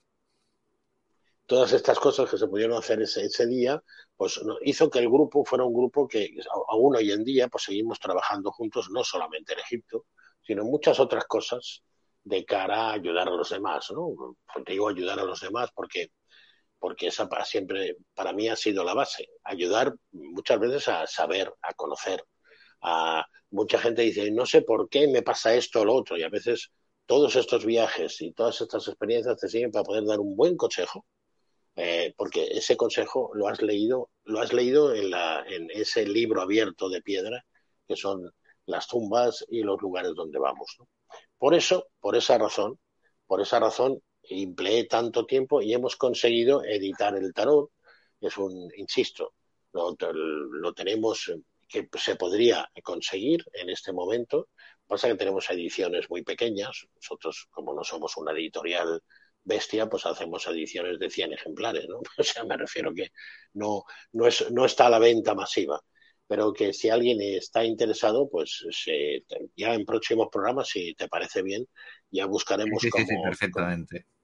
todas estas cosas que se pudieron hacer ese, ese día, pues hizo que el grupo fuera un grupo que aún hoy en día pues seguimos trabajando juntos, no solamente en Egipto, sino en muchas otras cosas de cara a ayudar a los demás, ¿no? Te digo ayudar a los demás porque porque esa para siempre, para mí ha sido la base, ayudar muchas veces a saber, a conocer. A, mucha gente dice, no sé por qué me pasa esto o lo otro, y a veces todos estos viajes y todas estas experiencias te sirven para poder dar un buen consejo, eh, porque ese consejo lo has leído, lo has leído en, ese libro abierto de piedra, que son las tumbas y los lugares donde vamos. Por eso, por esa razón, por esa razón, empleé tanto tiempo y hemos conseguido editar el tarot. Es un, insisto, lo, lo tenemos que se podría conseguir en este momento. Pasa que tenemos ediciones muy pequeñas. Nosotros, como no somos una editorial bestia, pues hacemos ediciones de 100 ejemplares, ¿no? <laughs> O sea, me refiero que no, no, es, no está a la venta masiva pero que si alguien está interesado, pues se, ya en próximos programas, si te parece bien, ya buscaremos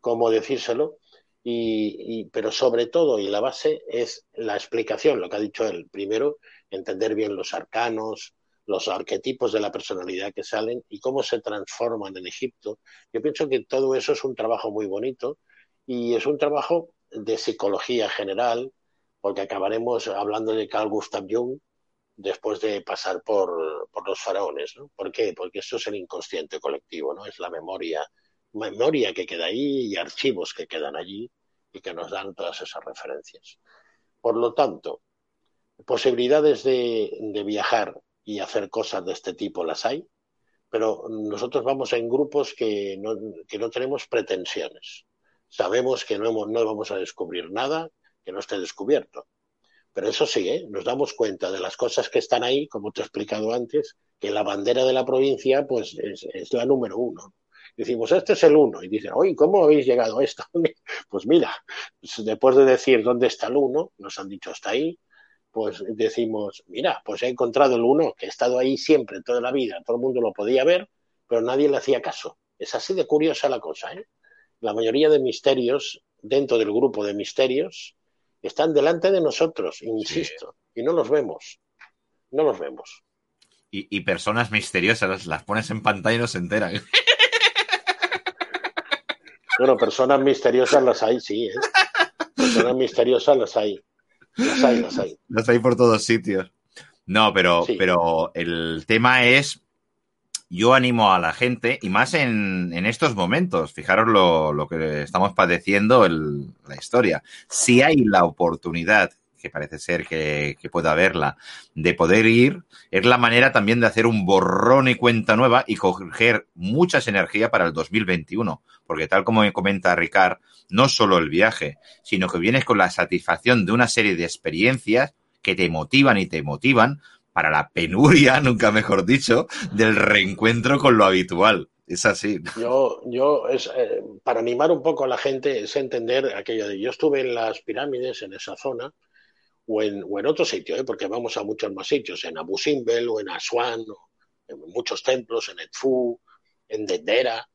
cómo, decírselo. Y, pero sobre todo, y la base es la explicación, lo que ha dicho él. Primero, entender bien los arcanos, los arquetipos de la personalidad que salen y cómo se transforman en Egipto. Yo pienso que todo eso es un trabajo muy bonito y es un trabajo de psicología general, porque acabaremos hablando de Carl Gustav Jung después de pasar por, por los faraones. ¿no? ¿Por qué? Porque esto es el inconsciente colectivo, ¿no? Es la memoria, memoria que queda ahí y archivos que quedan allí y que nos dan todas esas referencias. Por lo tanto, posibilidades de, de viajar y hacer cosas de este tipo las hay, pero nosotros vamos en grupos que no, que no tenemos pretensiones. Sabemos que no, no vamos a descubrir nada que no esté descubierto. Pero eso sí, ¿eh? nos damos cuenta de las cosas que están ahí, como te he explicado antes, que la bandera de la provincia pues es, la número uno. Decimos, este es el uno. Y dicen, oye, ¿cómo habéis llegado a esto? <laughs> pues mira, después de decir dónde está el uno, nos han dicho hasta ahí, pues decimos, mira, pues he encontrado el uno que ha estado ahí siempre, toda la vida, todo el mundo lo podía ver, pero nadie le hacía caso. Es así de curiosa la cosa. ¿eh? La mayoría de misterios, dentro del grupo de misterios, están delante de nosotros, insisto, sí. y no los vemos. No los vemos. Y, y, personas misteriosas, las pones en pantalla y no se enteran. Bueno, personas misteriosas las hay, sí. ¿eh? Personas misteriosas las hay. Las hay, las hay. Las hay por todos sitios. No, pero, sí. pero el tema es, yo animo a la gente, y más en, en estos momentos, fijaros lo, lo que estamos padeciendo, el, la historia. Si hay la oportunidad, que parece ser que, pueda haberla, de poder ir, es la manera también de hacer un borrón y cuenta nueva y coger muchas energía para el 2021. Porque tal como comenta Ricard, no solo el viaje, sino que vienes con la satisfacción de una serie de experiencias que te motivan y te motivan para la penuria, <laughs> nunca mejor dicho, del reencuentro con lo habitual. Es así. Yo, yo es, eh, para animar un poco a la gente es entender aquello de yo estuve en las pirámides, en esa zona, o en, o en otro sitio, ¿eh? porque vamos a muchos más sitios, en Abu Simbel o en Aswan, o en muchos templos, en Edfu, en Dendera.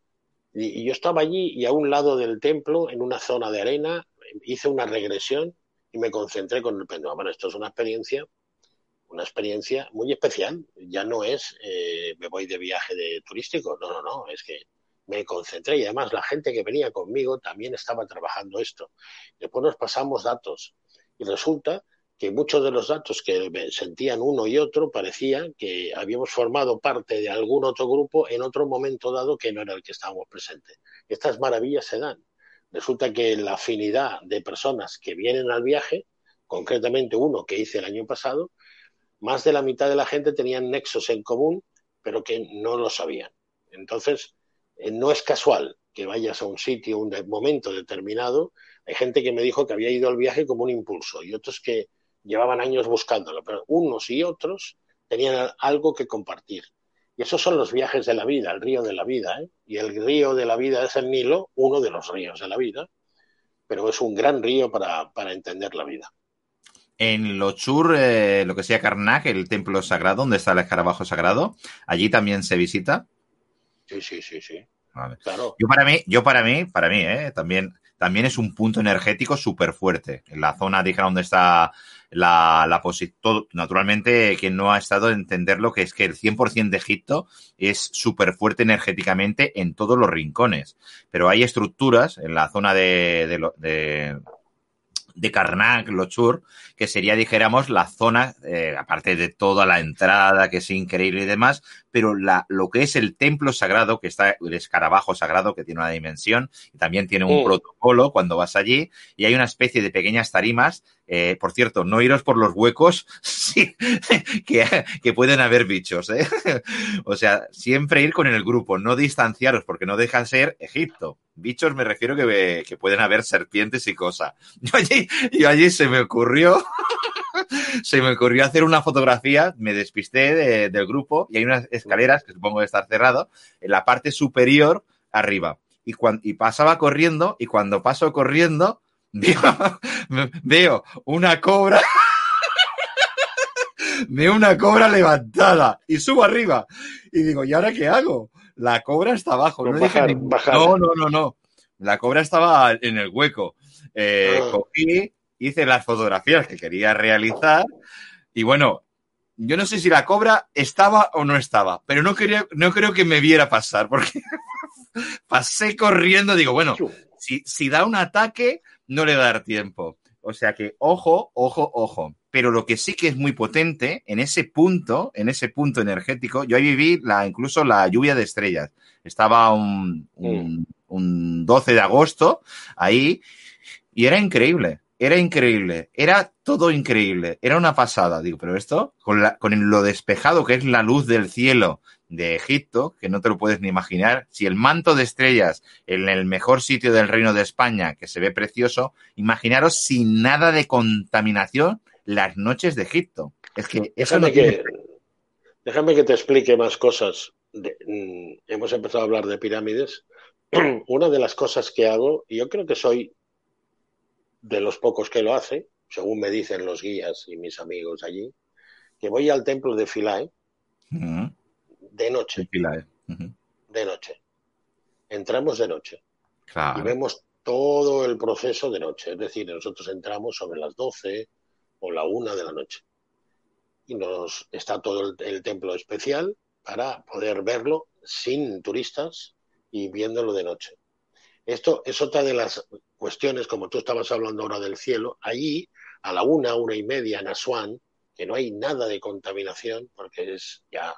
Y, y, yo estaba allí y a un lado del templo, en una zona de arena, hice una regresión y me concentré con el péndulo. Bueno, esto es una experiencia, una experiencia muy especial. Ya no es eh, me voy de viaje de turístico, no, no, no, es que me concentré y además la gente que venía conmigo también estaba trabajando esto. Después nos pasamos datos y resulta que muchos de los datos que sentían uno y otro parecía que habíamos formado parte de algún otro grupo en otro momento dado que no era el que estábamos presentes. Estas maravillas se dan. Resulta que la afinidad de personas que vienen al viaje, concretamente uno que hice el año pasado, más de la mitad de la gente tenían nexos en común, pero que no lo sabían. Entonces, eh, no es casual que vayas a un sitio, un momento determinado. Hay gente que me dijo que había ido al viaje como un impulso y otros que llevaban años buscándolo, pero unos y otros tenían algo que compartir. Y esos son los viajes de la vida, el río de la vida. ¿eh? Y el río de la vida es el Nilo, uno de los ríos de la vida, pero es un gran río para, para entender la vida. En Lochur, eh, lo que sea Karnak, el templo sagrado, donde está el escarabajo sagrado, allí también se visita. Sí, sí, sí, sí. Vale. Claro. Yo para mí, yo para mí, para mí, eh, también, también es un punto energético súper fuerte. En la zona, dije, donde está la, la todo, naturalmente, quien no ha estado a entenderlo, que es que el 100% de Egipto es súper fuerte energéticamente en todos los rincones. Pero hay estructuras en la zona de, de, de de Karnak, Lochur, que sería, dijéramos, la zona, eh, aparte de toda la entrada, que es increíble y demás, pero la, lo que es el templo sagrado, que está el escarabajo sagrado, que tiene una dimensión, y también tiene un mm. protocolo cuando vas allí, y hay una especie de pequeñas tarimas, eh, por cierto, no iros por los huecos, <laughs> sí, que, que, pueden haber bichos, ¿eh? <laughs> o sea, siempre ir con el grupo, no distanciaros, porque no deja ser Egipto. Bichos me refiero que, que pueden haber serpientes y cosas. <laughs> Yo allí, allí se me ocurrió <laughs> se me ocurrió hacer una fotografía, me despisté de, del grupo y hay unas escaleras que supongo de estar cerrado en la parte superior arriba. Y, cuando, y pasaba corriendo y cuando paso corriendo <laughs> veo, veo una cobra. veo una cobra levantada y subo arriba. Y digo, ¿y ahora qué hago? La cobra está abajo. No, bajar, ni... bajar. no, no, no, no. La cobra estaba en el hueco. Eh, Ah. Cogí, hice las fotografías que quería realizar y bueno, yo no sé si la cobra estaba o no estaba, pero no, quería, no creo que me viera pasar porque <laughs> pasé corriendo, digo, bueno, si, si da un ataque, no le va a dar tiempo. O sea que, ojo, ojo, ojo. Pero lo que sí que es muy potente, en ese punto, en ese punto energético, yo ahí viví la, incluso la lluvia de estrellas. Estaba un, un, un 12 de agosto ahí y era increíble. Era increíble, era todo increíble, era una pasada, digo, pero esto, con, la, con lo despejado que es la luz del cielo de Egipto, que no te lo puedes ni imaginar, si el manto de estrellas en el mejor sitio del reino de España, que se ve precioso, imaginaros sin nada de contaminación las noches de Egipto. Es que eso déjame, no que, tiene... déjame que te explique más cosas. De, mm, hemos empezado a hablar de pirámides. <clears throat> Una de las cosas que hago, y yo creo que soy de los pocos que lo hace, según me dicen los guías y mis amigos allí, que voy al templo de Philae uh -huh. de noche. Philae. Uh -huh. De noche. Entramos de noche. Claro. Y vemos todo el proceso de noche. Es decir, nosotros entramos sobre las 12 o la 1 de la noche. Y nos está todo el, el templo especial para poder verlo sin turistas y viéndolo de noche. Esto es otra de las cuestiones, como tú estabas hablando ahora del cielo. Allí, a la una, una y media en Asuán, que no hay nada de contaminación, porque es ya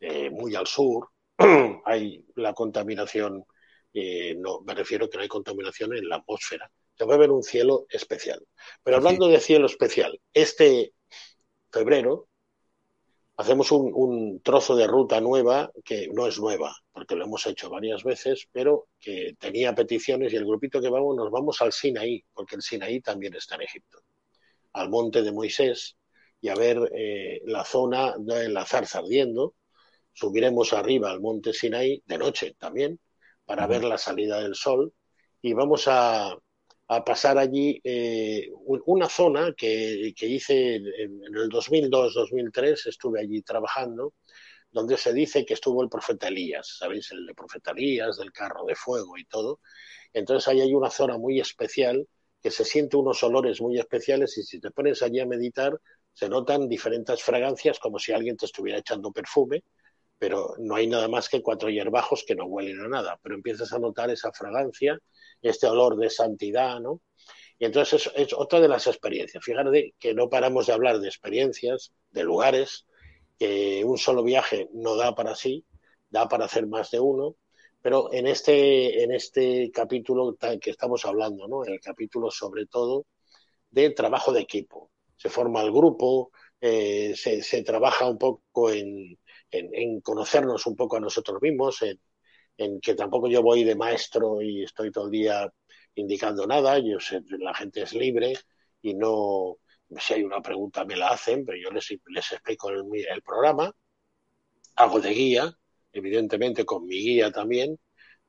eh, muy al sur, <clears throat> hay la contaminación, eh, no, me refiero que no hay contaminación en la atmósfera. Se puede ver un cielo especial. Pero hablando sí. de cielo especial, este febrero hacemos un, un, trozo de ruta nueva que no es nueva, porque lo hemos hecho varias veces, pero que tenía peticiones y el grupito que vamos nos vamos al Sinaí, porque el Sinaí también está en Egipto, al monte de Moisés y a ver eh, la zona de la zarza ardiendo. Subiremos arriba al monte Sinaí de noche también para uh -huh. ver la salida del sol y vamos a, a pasar allí eh, una zona que, que hice en, en el 2002-2003, estuve allí trabajando, donde se dice que estuvo el profeta Elías, ¿sabéis? El de profeta Elías, del carro de fuego y todo. Entonces ahí hay una zona muy especial que se siente unos olores muy especiales y si te pones allí a meditar se notan diferentes fragancias como si alguien te estuviera echando perfume, pero no hay nada más que cuatro hierbajos que no huelen a nada, pero empiezas a notar esa fragancia este olor de santidad, ¿no? Y entonces es, otra de las experiencias. Fíjate que no paramos de hablar de experiencias, de lugares, que un solo viaje no da para sí, da para hacer más de uno, pero en este, en este capítulo que estamos hablando, ¿no? El capítulo sobre todo de trabajo de equipo. Se forma el grupo, eh, se, se, trabaja un poco en, en, conocernos un poco a nosotros mismos, en, que tampoco yo voy de maestro y estoy todo el día indicando nada, yo sé, la gente es libre y no, si hay una pregunta me la hacen, pero yo les, explico el, el, programa, hago de guía, evidentemente con mi guía también,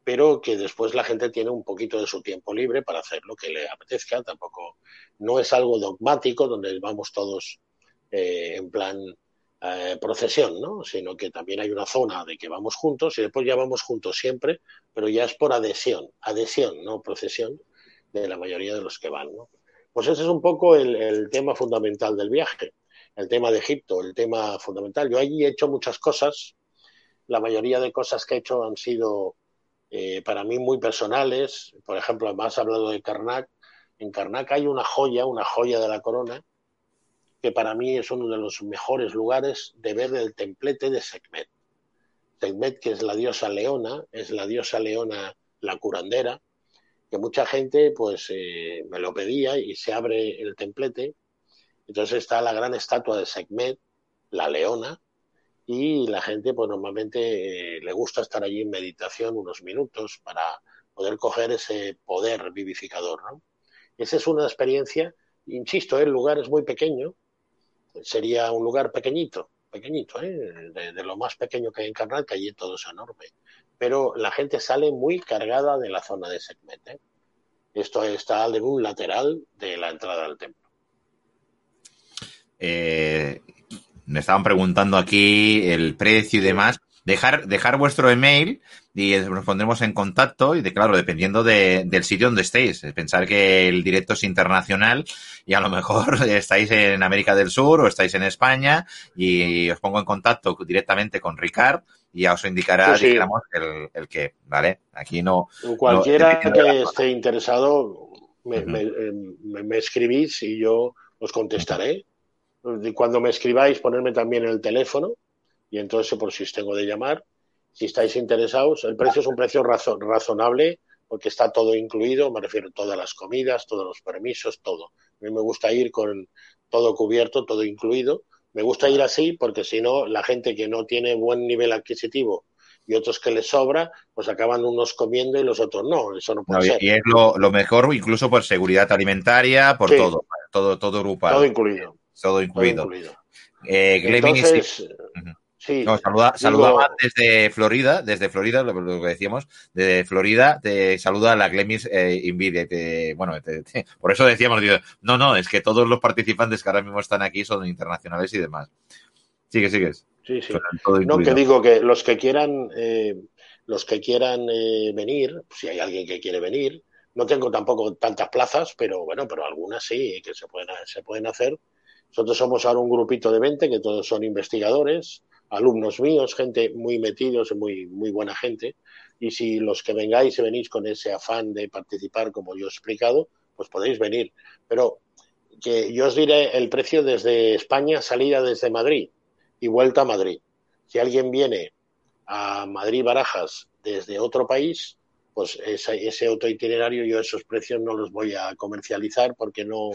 pero que después la gente tiene un poquito de su tiempo libre para hacer lo que le apetezca, tampoco, no es algo dogmático donde vamos todos eh, en plan eh, procesión, ¿no? Sino que también hay una zona de que vamos juntos y después ya vamos juntos siempre, pero ya es por adhesión, adhesión, no procesión, de la mayoría de los que van, ¿no? Pues ese es un poco el, tema fundamental del viaje, el tema de Egipto, el tema fundamental. Yo allí he hecho muchas cosas, la mayoría de cosas que he hecho han sido eh, para mí muy personales, por ejemplo, además hablado de Karnak, en Karnak hay una joya, una joya de la corona, que para mí es uno de los mejores lugares de ver el templete de Sekhmet. Sekhmet, que es la diosa leona, es la diosa leona la curandera, que mucha gente pues eh, me lo pedía y se abre el templete. Entonces está la gran estatua de Sekhmet, la leona, y la gente pues normalmente eh, le gusta estar allí en meditación unos minutos para poder coger ese poder vivificador. ¿no? Esa es una experiencia, insisto, el lugar es muy pequeño, sería un lugar pequeñito, pequeñito, ¿eh? de, de, lo más pequeño que hay en Karnak, que allí todo es enorme. Pero la gente sale muy cargada de la zona de Sekhmet. ¿eh? Esto está en un lateral de la entrada al templo. Eh, me estaban preguntando aquí el precio y demás. Dejar, dejar vuestro email y nos pondremos en contacto y de claro, dependiendo de, del sitio donde estéis. Pensar que el directo es internacional y a lo mejor <laughs> estáis en América del Sur o estáis en España y os pongo en contacto directamente con Ricard y ya os indicará, digamos, el, el que, ¿vale? Aquí no... Cualquiera que esté interesado, me, me, me, escribís y yo os contestaré. Cuando me escribáis, ponerme también el teléfono y entonces por si os tengo de llamar. Si estáis interesados, el precio es un precio razonable porque está todo incluido, me refiero a todas las comidas, todos los permisos, todo. A mí me gusta ir con todo cubierto, todo incluido. Me gusta ir así porque si no, la gente que no tiene buen nivel adquisitivo y otros que les sobra, pues acaban unos comiendo y los otros no. Eso no puede ser. Y es lo, mejor, incluso por seguridad alimentaria, por todo, todo, todo grupal. Todo incluido. Todo incluido. Eh, Entonces, Sí, saluda, desde Florida, desde Florida, lo, que decíamos, desde Florida te saluda la Glemis eh, bueno, por eso decíamos, no, no, es que todos los participantes que ahora mismo están aquí son internacionales y demás. Sigue, sigues. Sí, sí. No, que digo que los que quieran, eh, los que quieran eh, venir, si hay alguien que quiere venir, no tengo tampoco tantas plazas, pero bueno, pero algunas sí que se pueden, se pueden hacer. Nosotros somos ahora un grupito de 20 que todos son investigadores alumnos míos, gente muy metidos, muy, muy buena gente. Y si los que vengáis y venís con ese afán de participar, como yo he explicado, pues podéis venir. Pero que yo os diré el precio desde España, salida desde Madrid y vuelta a Madrid. Si alguien viene a Madrid Barajas desde otro país, pues ese, ese otro itinerario yo esos precios no los voy a comercializar porque no,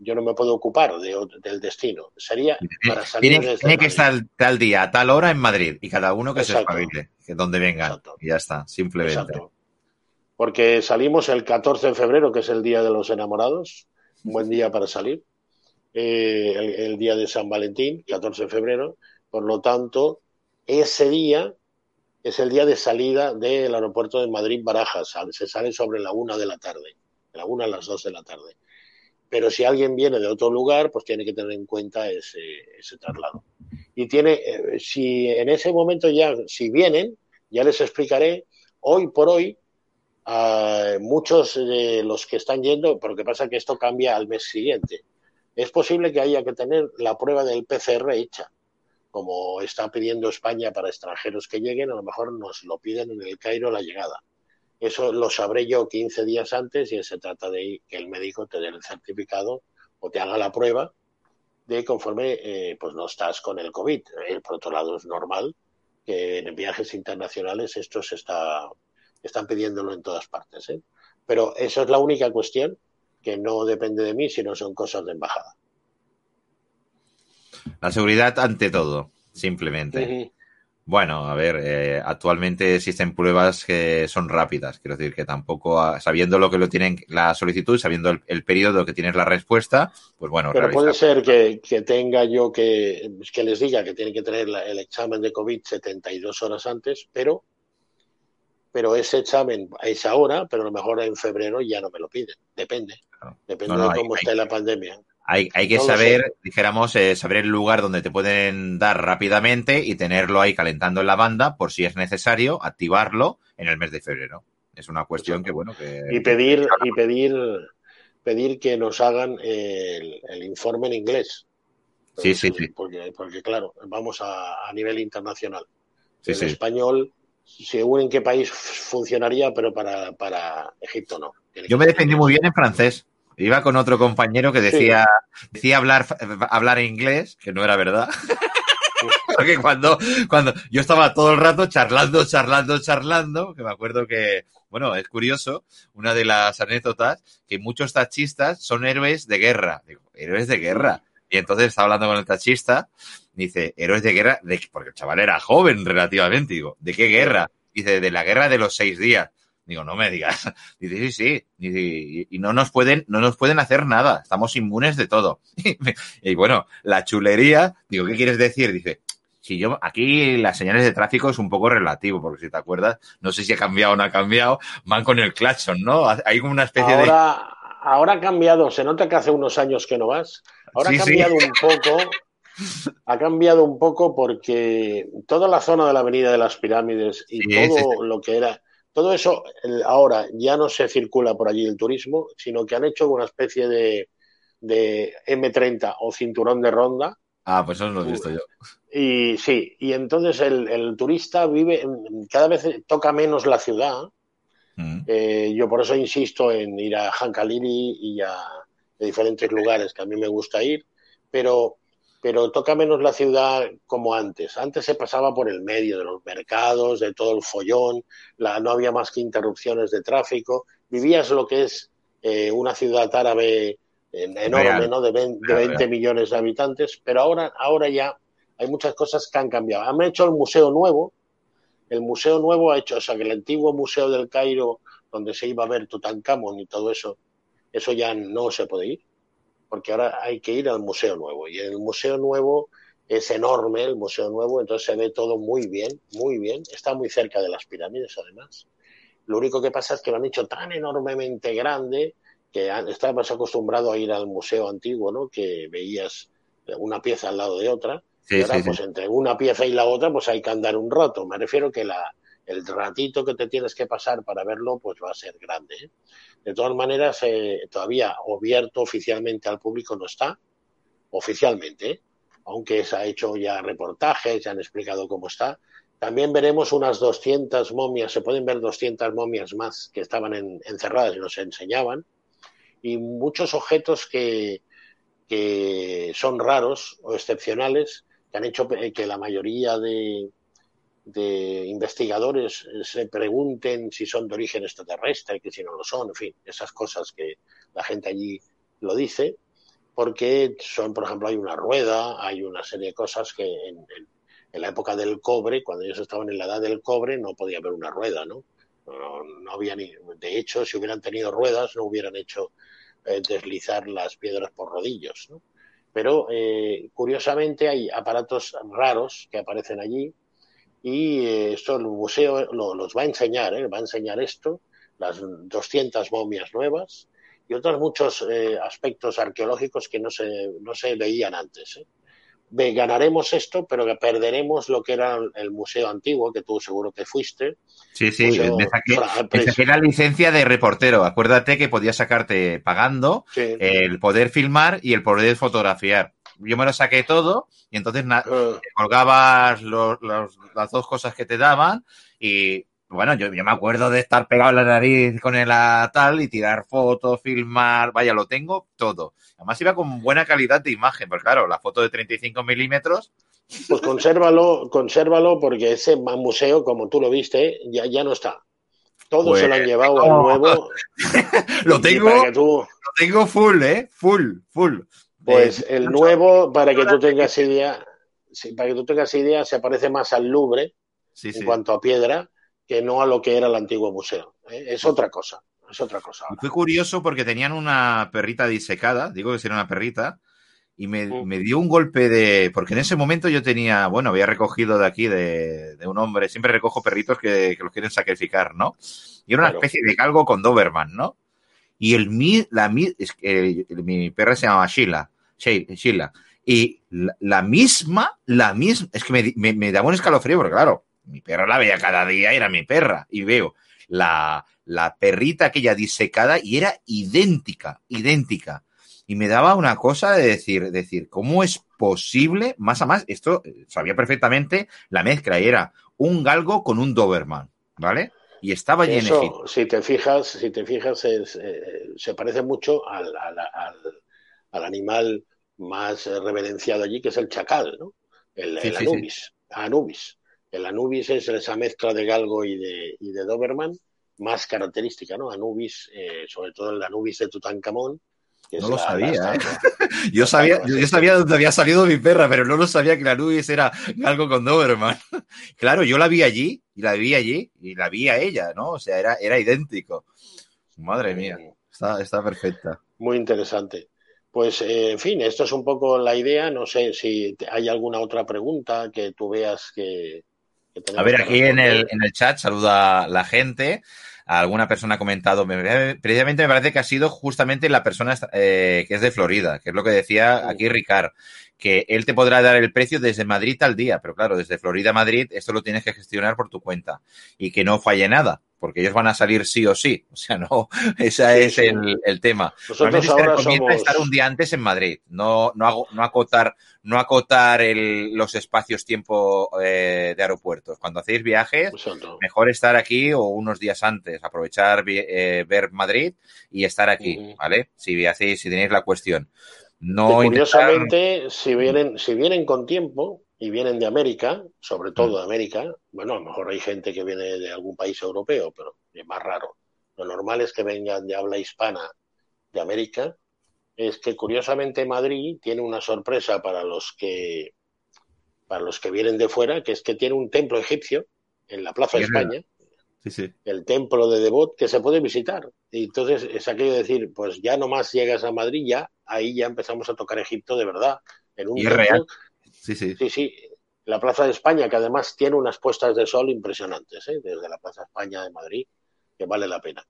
yo no me puedo ocupar del destino. Sería para salir tiene, tiene que estar tal día, a tal hora en Madrid y cada uno que se espabile, que donde venga. Y ya está, simplemente. Porque salimos el 14 de febrero, que es el día de los enamorados, un buen día para salir. Eh, el, el, día de San Valentín, 14 de febrero. Por lo tanto, ese día es el día de salida del aeropuerto de Madrid-Barajas. Se sale sobre la una de la tarde, de la una a las dos de la tarde pero si alguien viene de otro lugar, pues tiene que tener en cuenta ese, traslado. Y tiene, eh, si en ese momento ya, si vienen, ya les explicaré, hoy por hoy, a muchos de los que están yendo, porque pasa que esto cambia al mes siguiente, es posible que haya que tener la prueba del PCR hecha, como está pidiendo España para extranjeros que lleguen, a lo mejor nos lo piden en el Cairo la llegada. Eso lo sabré yo 15 días antes y se trata de que el médico te dé el certificado o te haga la prueba de conforme eh, pues no estás con el COVID. El, por otro lado es normal que en viajes internacionales esto se está, están pidiéndolo en todas partes. ¿eh? Pero eso es la única cuestión que no depende de mí, sino son cosas de embajada. La seguridad ante todo, simplemente. Bueno, a ver, eh, actualmente existen pruebas que son rápidas, quiero decir que tampoco, ah, sabiendo lo que lo tienen la solicitud, sabiendo el, periodo que tienes la respuesta, pues bueno. Pero puede ser que, tenga yo que, que les diga que tienen que tener el examen de COVID 72 horas antes, pero, pero ese examen es ahora, pero a lo mejor en febrero ya no me lo piden, depende, depende de cómo esté la pandemia. Hay, hay que saber, dijéramos, eh, saber el lugar donde te pueden dar rápidamente y tenerlo ahí calentando en la banda por si es necesario activarlo en el mes de febrero. Es una cuestión que, bueno, que... Y pedir, y pedir, pedir que nos hagan el, informe en inglés. Sí, sí, sí. Porque, porque claro, vamos a, a nivel internacional. en español, según en qué país funcionaría, pero para, para Egipto no. Yo me defendí muy bien en francés. Iba con otro compañero que decía, decía hablar, hablar inglés, que no era verdad. <laughs> Porque cuando, cuando yo estaba todo el rato charlando, charlando, charlando, que me acuerdo que, bueno, es curioso, una de las anécdotas, que muchos tachistas son héroes de guerra. Digo, héroes de guerra. Y entonces estaba hablando con el tachista, dice, héroes de guerra, de, porque el chaval era joven relativamente, digo, ¿de qué guerra? Dice, de la guerra de los seis días. Digo, no me digas. <laughs> Dice, sí, sí. Y, y, no nos pueden, no nos pueden hacer nada. Estamos inmunes de todo. <laughs> Y, bueno, la chulería, digo, ¿qué quieres decir? Dice, si yo, aquí las señales de tráfico es un poco relativo, porque si te acuerdas, no sé si ha cambiado o no ha cambiado, van con el claxon, ¿no? Hay como una especie de. Ahora ha cambiado, se nota que hace unos años que no vas. Ahora ha cambiado un poco Ha cambiado un poco porque toda la zona de la Avenida de las Pirámides y todo lo que era, todo eso ahora ya no se circula por allí el turismo, sino que han hecho una especie de, de M30 o cinturón de ronda. Ah, pues eso lo he visto yo. Y sí, y entonces el, turista vive, cada vez toca menos la ciudad. Mm. Eh, yo por eso insisto en ir a Hankaliri y a, diferentes lugares que a mí me gusta ir, pero, pero toca menos la ciudad como antes. Antes se pasaba por el medio de los mercados, de todo el follón, la, no había más que interrupciones de tráfico. Vivías lo que es eh, una ciudad árabe enorme, ¿no? De 20, millones de habitantes, pero ahora, ahora ya hay muchas cosas que han cambiado. Han hecho el museo nuevo, el museo nuevo ha hecho, o sea, que el antiguo museo del Cairo, donde se iba a ver Tutankamón y todo eso, eso ya no se puede ir, porque ahora hay que ir al museo nuevo. Y el museo nuevo es enorme, el museo nuevo, entonces se ve todo muy bien, muy bien. Está muy cerca de las pirámides, además. Lo único que pasa es que lo han hecho tan enormemente grande que estabas acostumbrado a ir al museo antiguo, ¿no? Que veías una pieza al lado de otra. y ahora, pues entre una pieza y la otra, pues hay que andar un rato. Me refiero que la, el ratito que te tienes que pasar para verlo, pues va a ser grande. ¿eh? De todas maneras, eh, todavía abierto oficialmente al público no está, oficialmente, aunque se ha hecho ya reportajes, ya han explicado cómo está. También veremos unas 200 momias, se pueden ver 200 momias más que estaban encerradas y nos enseñaban y muchos objetos que, que son raros o excepcionales, que han hecho que la mayoría de, de investigadores se pregunten si son de origen extraterrestre, que si no lo son, en fin, esas cosas que la gente allí lo dice, porque son, por ejemplo, hay una rueda, hay una serie de cosas que en, en, la época del cobre, cuando ellos estaban en la edad del cobre, no podía haber una rueda, ¿no? No, había ni, de hecho, si hubieran tenido ruedas, no hubieran hecho eh, deslizar las piedras por rodillos. ¿no? Pero eh, curiosamente hay aparatos raros que aparecen allí y eh, esto el museo los va a enseñar, va a enseñar esto, las 200 momias nuevas y otros muchos aspectos arqueológicos que no se, no se veían antes ganaremos esto, pero que perderemos lo que era el museo antiguo, que tú seguro que fuiste. Sí, sí, me saqué, la licencia de reportero. Acuérdate que podías sacarte pagando el poder filmar y el poder fotografiar. Yo me lo saqué todo y entonces ah. colgabas las dos cosas que te daban y bueno, yo, me acuerdo de estar pegado en la nariz con el tal y tirar fotos, filmar, vaya, lo tengo todo. Además iba con buena calidad de imagen, porque claro, la foto de 35 milímetros. Pues consérvalo, consérvalo, porque ese museo, como tú lo viste, ya, ya no está. Todo se lo han pues, llevado al nuevo. <laughs> lo tengo, lo tengo full, ¿eh? Full, full. Pues el nuevo, para que tú tengas idea, para que tú tengas idea, se parece más al Louvre en cuanto a piedra que no a lo que era el antiguo museo. ¿eh? Es otra cosa, es otra cosa. Fue curioso porque tenían una perrita disecada, digo que era una perrita, y mm. me, dio un golpe de. Porque en ese momento yo tenía, bueno, había recogido de aquí de, un hombre, siempre recojo perritos que, los quieren sacrificar, ¿no? Y era una especie de galgo con Doberman, ¿no? Y el mi, la es que mi perra se llamaba Sheila, Sheila. Y la, misma, la misma, es que me, me, me daba un escalofrío, porque claro, mi perra la veía cada día, era mi perra. Y veo la, la perrita aquella disecada y era idéntica, idéntica. Y me daba una cosa de decir, decir, ¿cómo es posible? Más a más, esto eh, sabía perfectamente la mezcla y era un galgo con un Doberman, ¿vale? Y estaba lleno Si te fijas, si te fijas, eh, se parece mucho al, al, animal más reverenciado allí, que es el chacal, ¿no? El, Anubis. Anubis. El Anubis es esa mezcla de galgo y de, y de Doberman más característica, ¿no? Anubis, eh, sobre todo el Anubis de Tutankamón. no lo sabía. ¿eh? <laughs> yo sabía, yo, sabía dónde había salido mi perra, pero no lo sabía que la Anubis era algo con Doberman. <laughs> claro, yo la vi allí, y la vi allí, y la vi a ella, ¿no? O sea, era, era idéntico. Madre mía, está, está perfecta. Muy interesante. Pues, eh, en fin, esto es un poco la idea. No sé si hay alguna otra pregunta que tú veas que, a ver, aquí en el, en el chat saluda la gente. Alguna persona ha comentado, precisamente me parece que ha sido justamente la persona eh, que es de Florida, que es lo que decía aquí Ricard, que él te podrá dar el precio desde Madrid al día, pero claro, desde Florida a Madrid esto lo tienes que gestionar por tu cuenta y que no falle nada, porque ellos van a salir sí o sí. O sea, <laughs> no, ese es el, el, tema. Nosotros ahora somos... estar un día antes en Madrid, no, no, hago, no acotar, no acotar el, los espacios tiempo eh, de aeropuertos. Cuando hacéis viajes, Exacto. mejor estar aquí o unos días antes, aprovechar eh, ver Madrid y estar aquí. ¿vale? Si hacéis, si tenéis la cuestión. No Que intentar- curiosamente, si vienen, si vienen con tiempo y vienen de América, sobre todo de América, bueno, a lo mejor hay gente que viene de algún país europeo, pero es más raro. Lo normal es que vengan de habla hispana de América. Es que curiosamente Madrid tiene una sorpresa para los que para los que vienen de fuera, que es que tiene un templo egipcio en la Plaza de. España, Sí, sí. el templo de Devot, que se puede visitar. Y entonces es aquello de decir, pues ya nomás llegas a Madrid, ya ahí ya empezamos a tocar Egipto de verdad. En un Y es templo, real. Sí, sí. sí, sí, la Plaza de España, que además tiene unas puestas de sol impresionantes, ¿eh? desde la Plaza de España de Madrid, que vale la pena.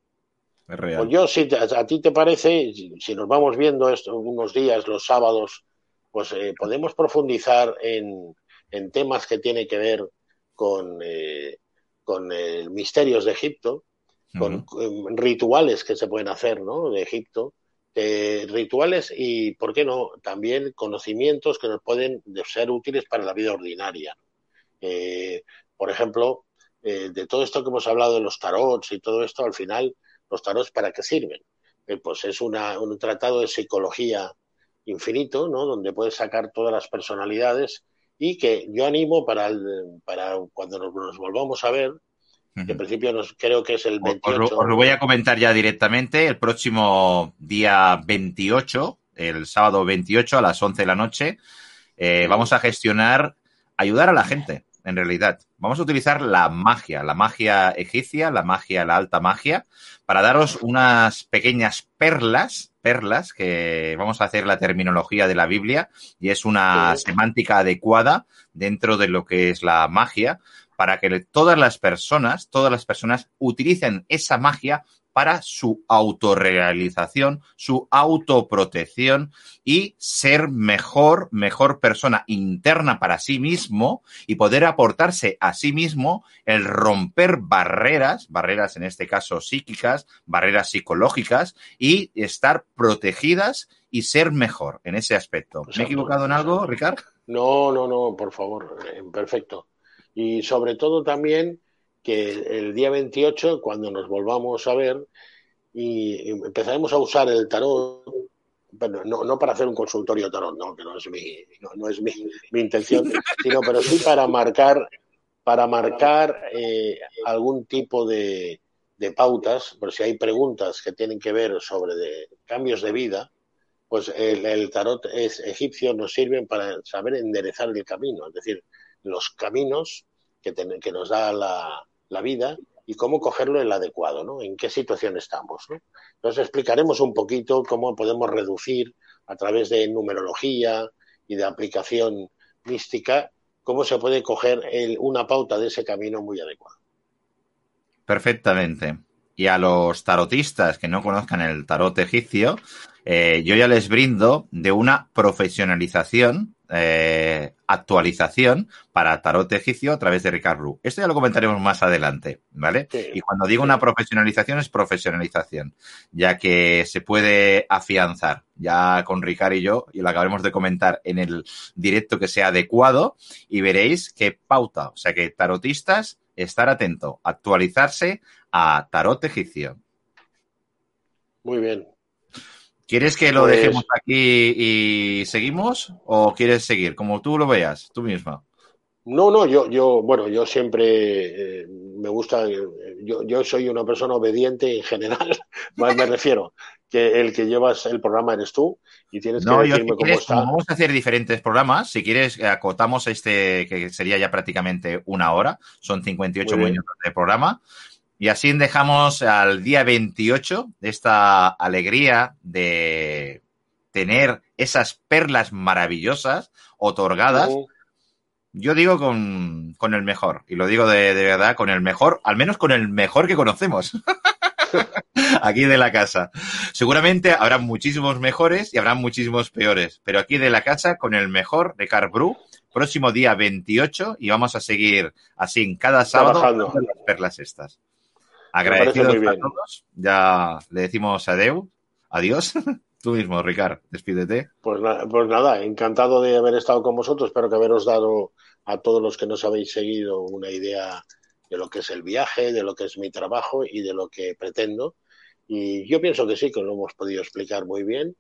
Es real. Pues yo, si te- a, ti te parece, si, nos vamos viendo esto unos días, los sábados, pues eh, podemos profundizar en, en temas que tienen que ver con, eh, con eh, misterios de Egipto, con rituales que se pueden hacer ¿no? de Egipto, rituales y, ¿por qué no?, también conocimientos que nos pueden ser útiles para la vida ordinaria. Eh, por ejemplo, eh, de todo esto que hemos hablado de los tarots y todo esto, al final, los tarots para qué sirven? Eh, pues es una, un tratado de psicología infinito, ¿no? Donde puedes sacar todas las personalidades y que yo animo para, para cuando nos volvamos a ver, que en principio nos, creo que es el Os- Os, 28. lo, os lo voy a comentar ya directamente. El próximo día 28, el sábado 28 a las 11 de la noche, eh, vamos a gestionar, ayudar a la gente, en realidad. Vamos a utilizar la magia, la magia egipcia, la magia, la alta magia, para daros unas pequeñas perlas, perlas, que vamos a hacer la terminología de la Biblia, y es una Sí. semántica adecuada dentro de lo que es la magia, para que todas las personas, todas las personas utilicen esa magia para su autorrealización, su autoprotección y ser mejor, mejor persona interna para sí mismo y poder aportarse a sí mismo el romper barreras, barreras en este caso psíquicas, barreras psicológicas y estar protegidas y ser mejor en ese aspecto. ¿Me he equivocado en algo, Ricard? No, no, no, por favor, eh, perfecto. Y sobre todo también que el día 28, cuando nos volvamos a ver, y empezaremos a usar el tarot, bueno, no, no para hacer un consultorio tarot, no, que no es mi, no, no es mi, mi intención, sino pero sí para marcar, para marcar eh, algún tipo de, de pautas, por si hay preguntas que tienen que ver sobre de cambios de vida, pues el, el tarot es, egipcio nos sirven para saber enderezar el camino, es decir, los caminos que, que nos da la, la, vida y cómo cogerlo el adecuado, ¿no? En qué situación estamos, ¿no? Entonces explicaremos un poquito cómo podemos reducir a través de numerología y de aplicación mística, cómo se puede coger el, una pauta de ese camino muy adecuado. Perfectamente. Y a los tarotistas que no conozcan el tarot egipcio, eh, yo ya les brindo de una profesionalización, eh, actualización para tarot egipcio a través de Ricard Bru. Esto ya lo comentaremos más adelante, ¿vale? Sí, y cuando digo sí. una profesionalización es profesionalización, ya que se puede afianzar. Ya con Ricard y yo, y lo acabaremos de comentar en el directo que sea adecuado, y veréis que pauta, o sea que tarotistas, estar atento, actualizarse a tarot egipcio. Muy bien. ¿Quieres que lo Pues- dejemos aquí y seguimos? ¿O quieres seguir? Como tú lo veas, tú misma. No, no, yo, yo, bueno, yo siempre eh, me gusta, eh, yo, yo soy una persona obediente en general, <laughs> más me refiero, que el que llevas el programa eres tú y tienes No, que yo si decirme cómo quieres, está. vamos a hacer diferentes programas, si quieres, acotamos este, que sería ya prácticamente una hora, son 58 Muy bien. minutos de programa, y así dejamos al día 28 esta alegría de tener esas perlas maravillosas otorgadas Ujú. Yo digo con, con el mejor, y lo digo de, de verdad, con el mejor, al menos con el mejor que conocemos. <laughs> aquí de la casa. Seguramente habrá muchísimos mejores y habrá muchísimos peores, pero aquí de la casa con el mejor de Carbrew, próximo día 28 y vamos a seguir así en cada sábado las perlas estas. Agradecidos a todos. Ya le decimos adeu, adiós. <laughs> Tú mismo, Ricard, despídete. Pues, pues nada, encantado de haber estado con vosotros. Espero que haberos dado a todos los que nos habéis seguido una idea de lo que es el viaje, de lo que es mi trabajo y de lo que pretendo. Y yo pienso que sí, que lo hemos podido explicar muy bien.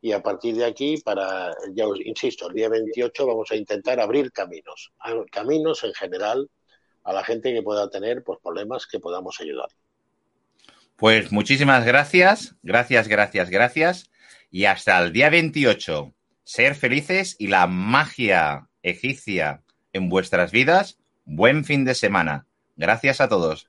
Y a partir de aquí, para, ya os insisto, el día 28 vamos a intentar abrir caminos, caminos en general a la gente que pueda tener pues, problemas que podamos ayudar. Pues muchísimas gracias, gracias, gracias, gracias. Y hasta el día 28, ser felices y la magia egipcia en vuestras vidas. Buen fin de semana. Gracias a todos.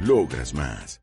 Logras más.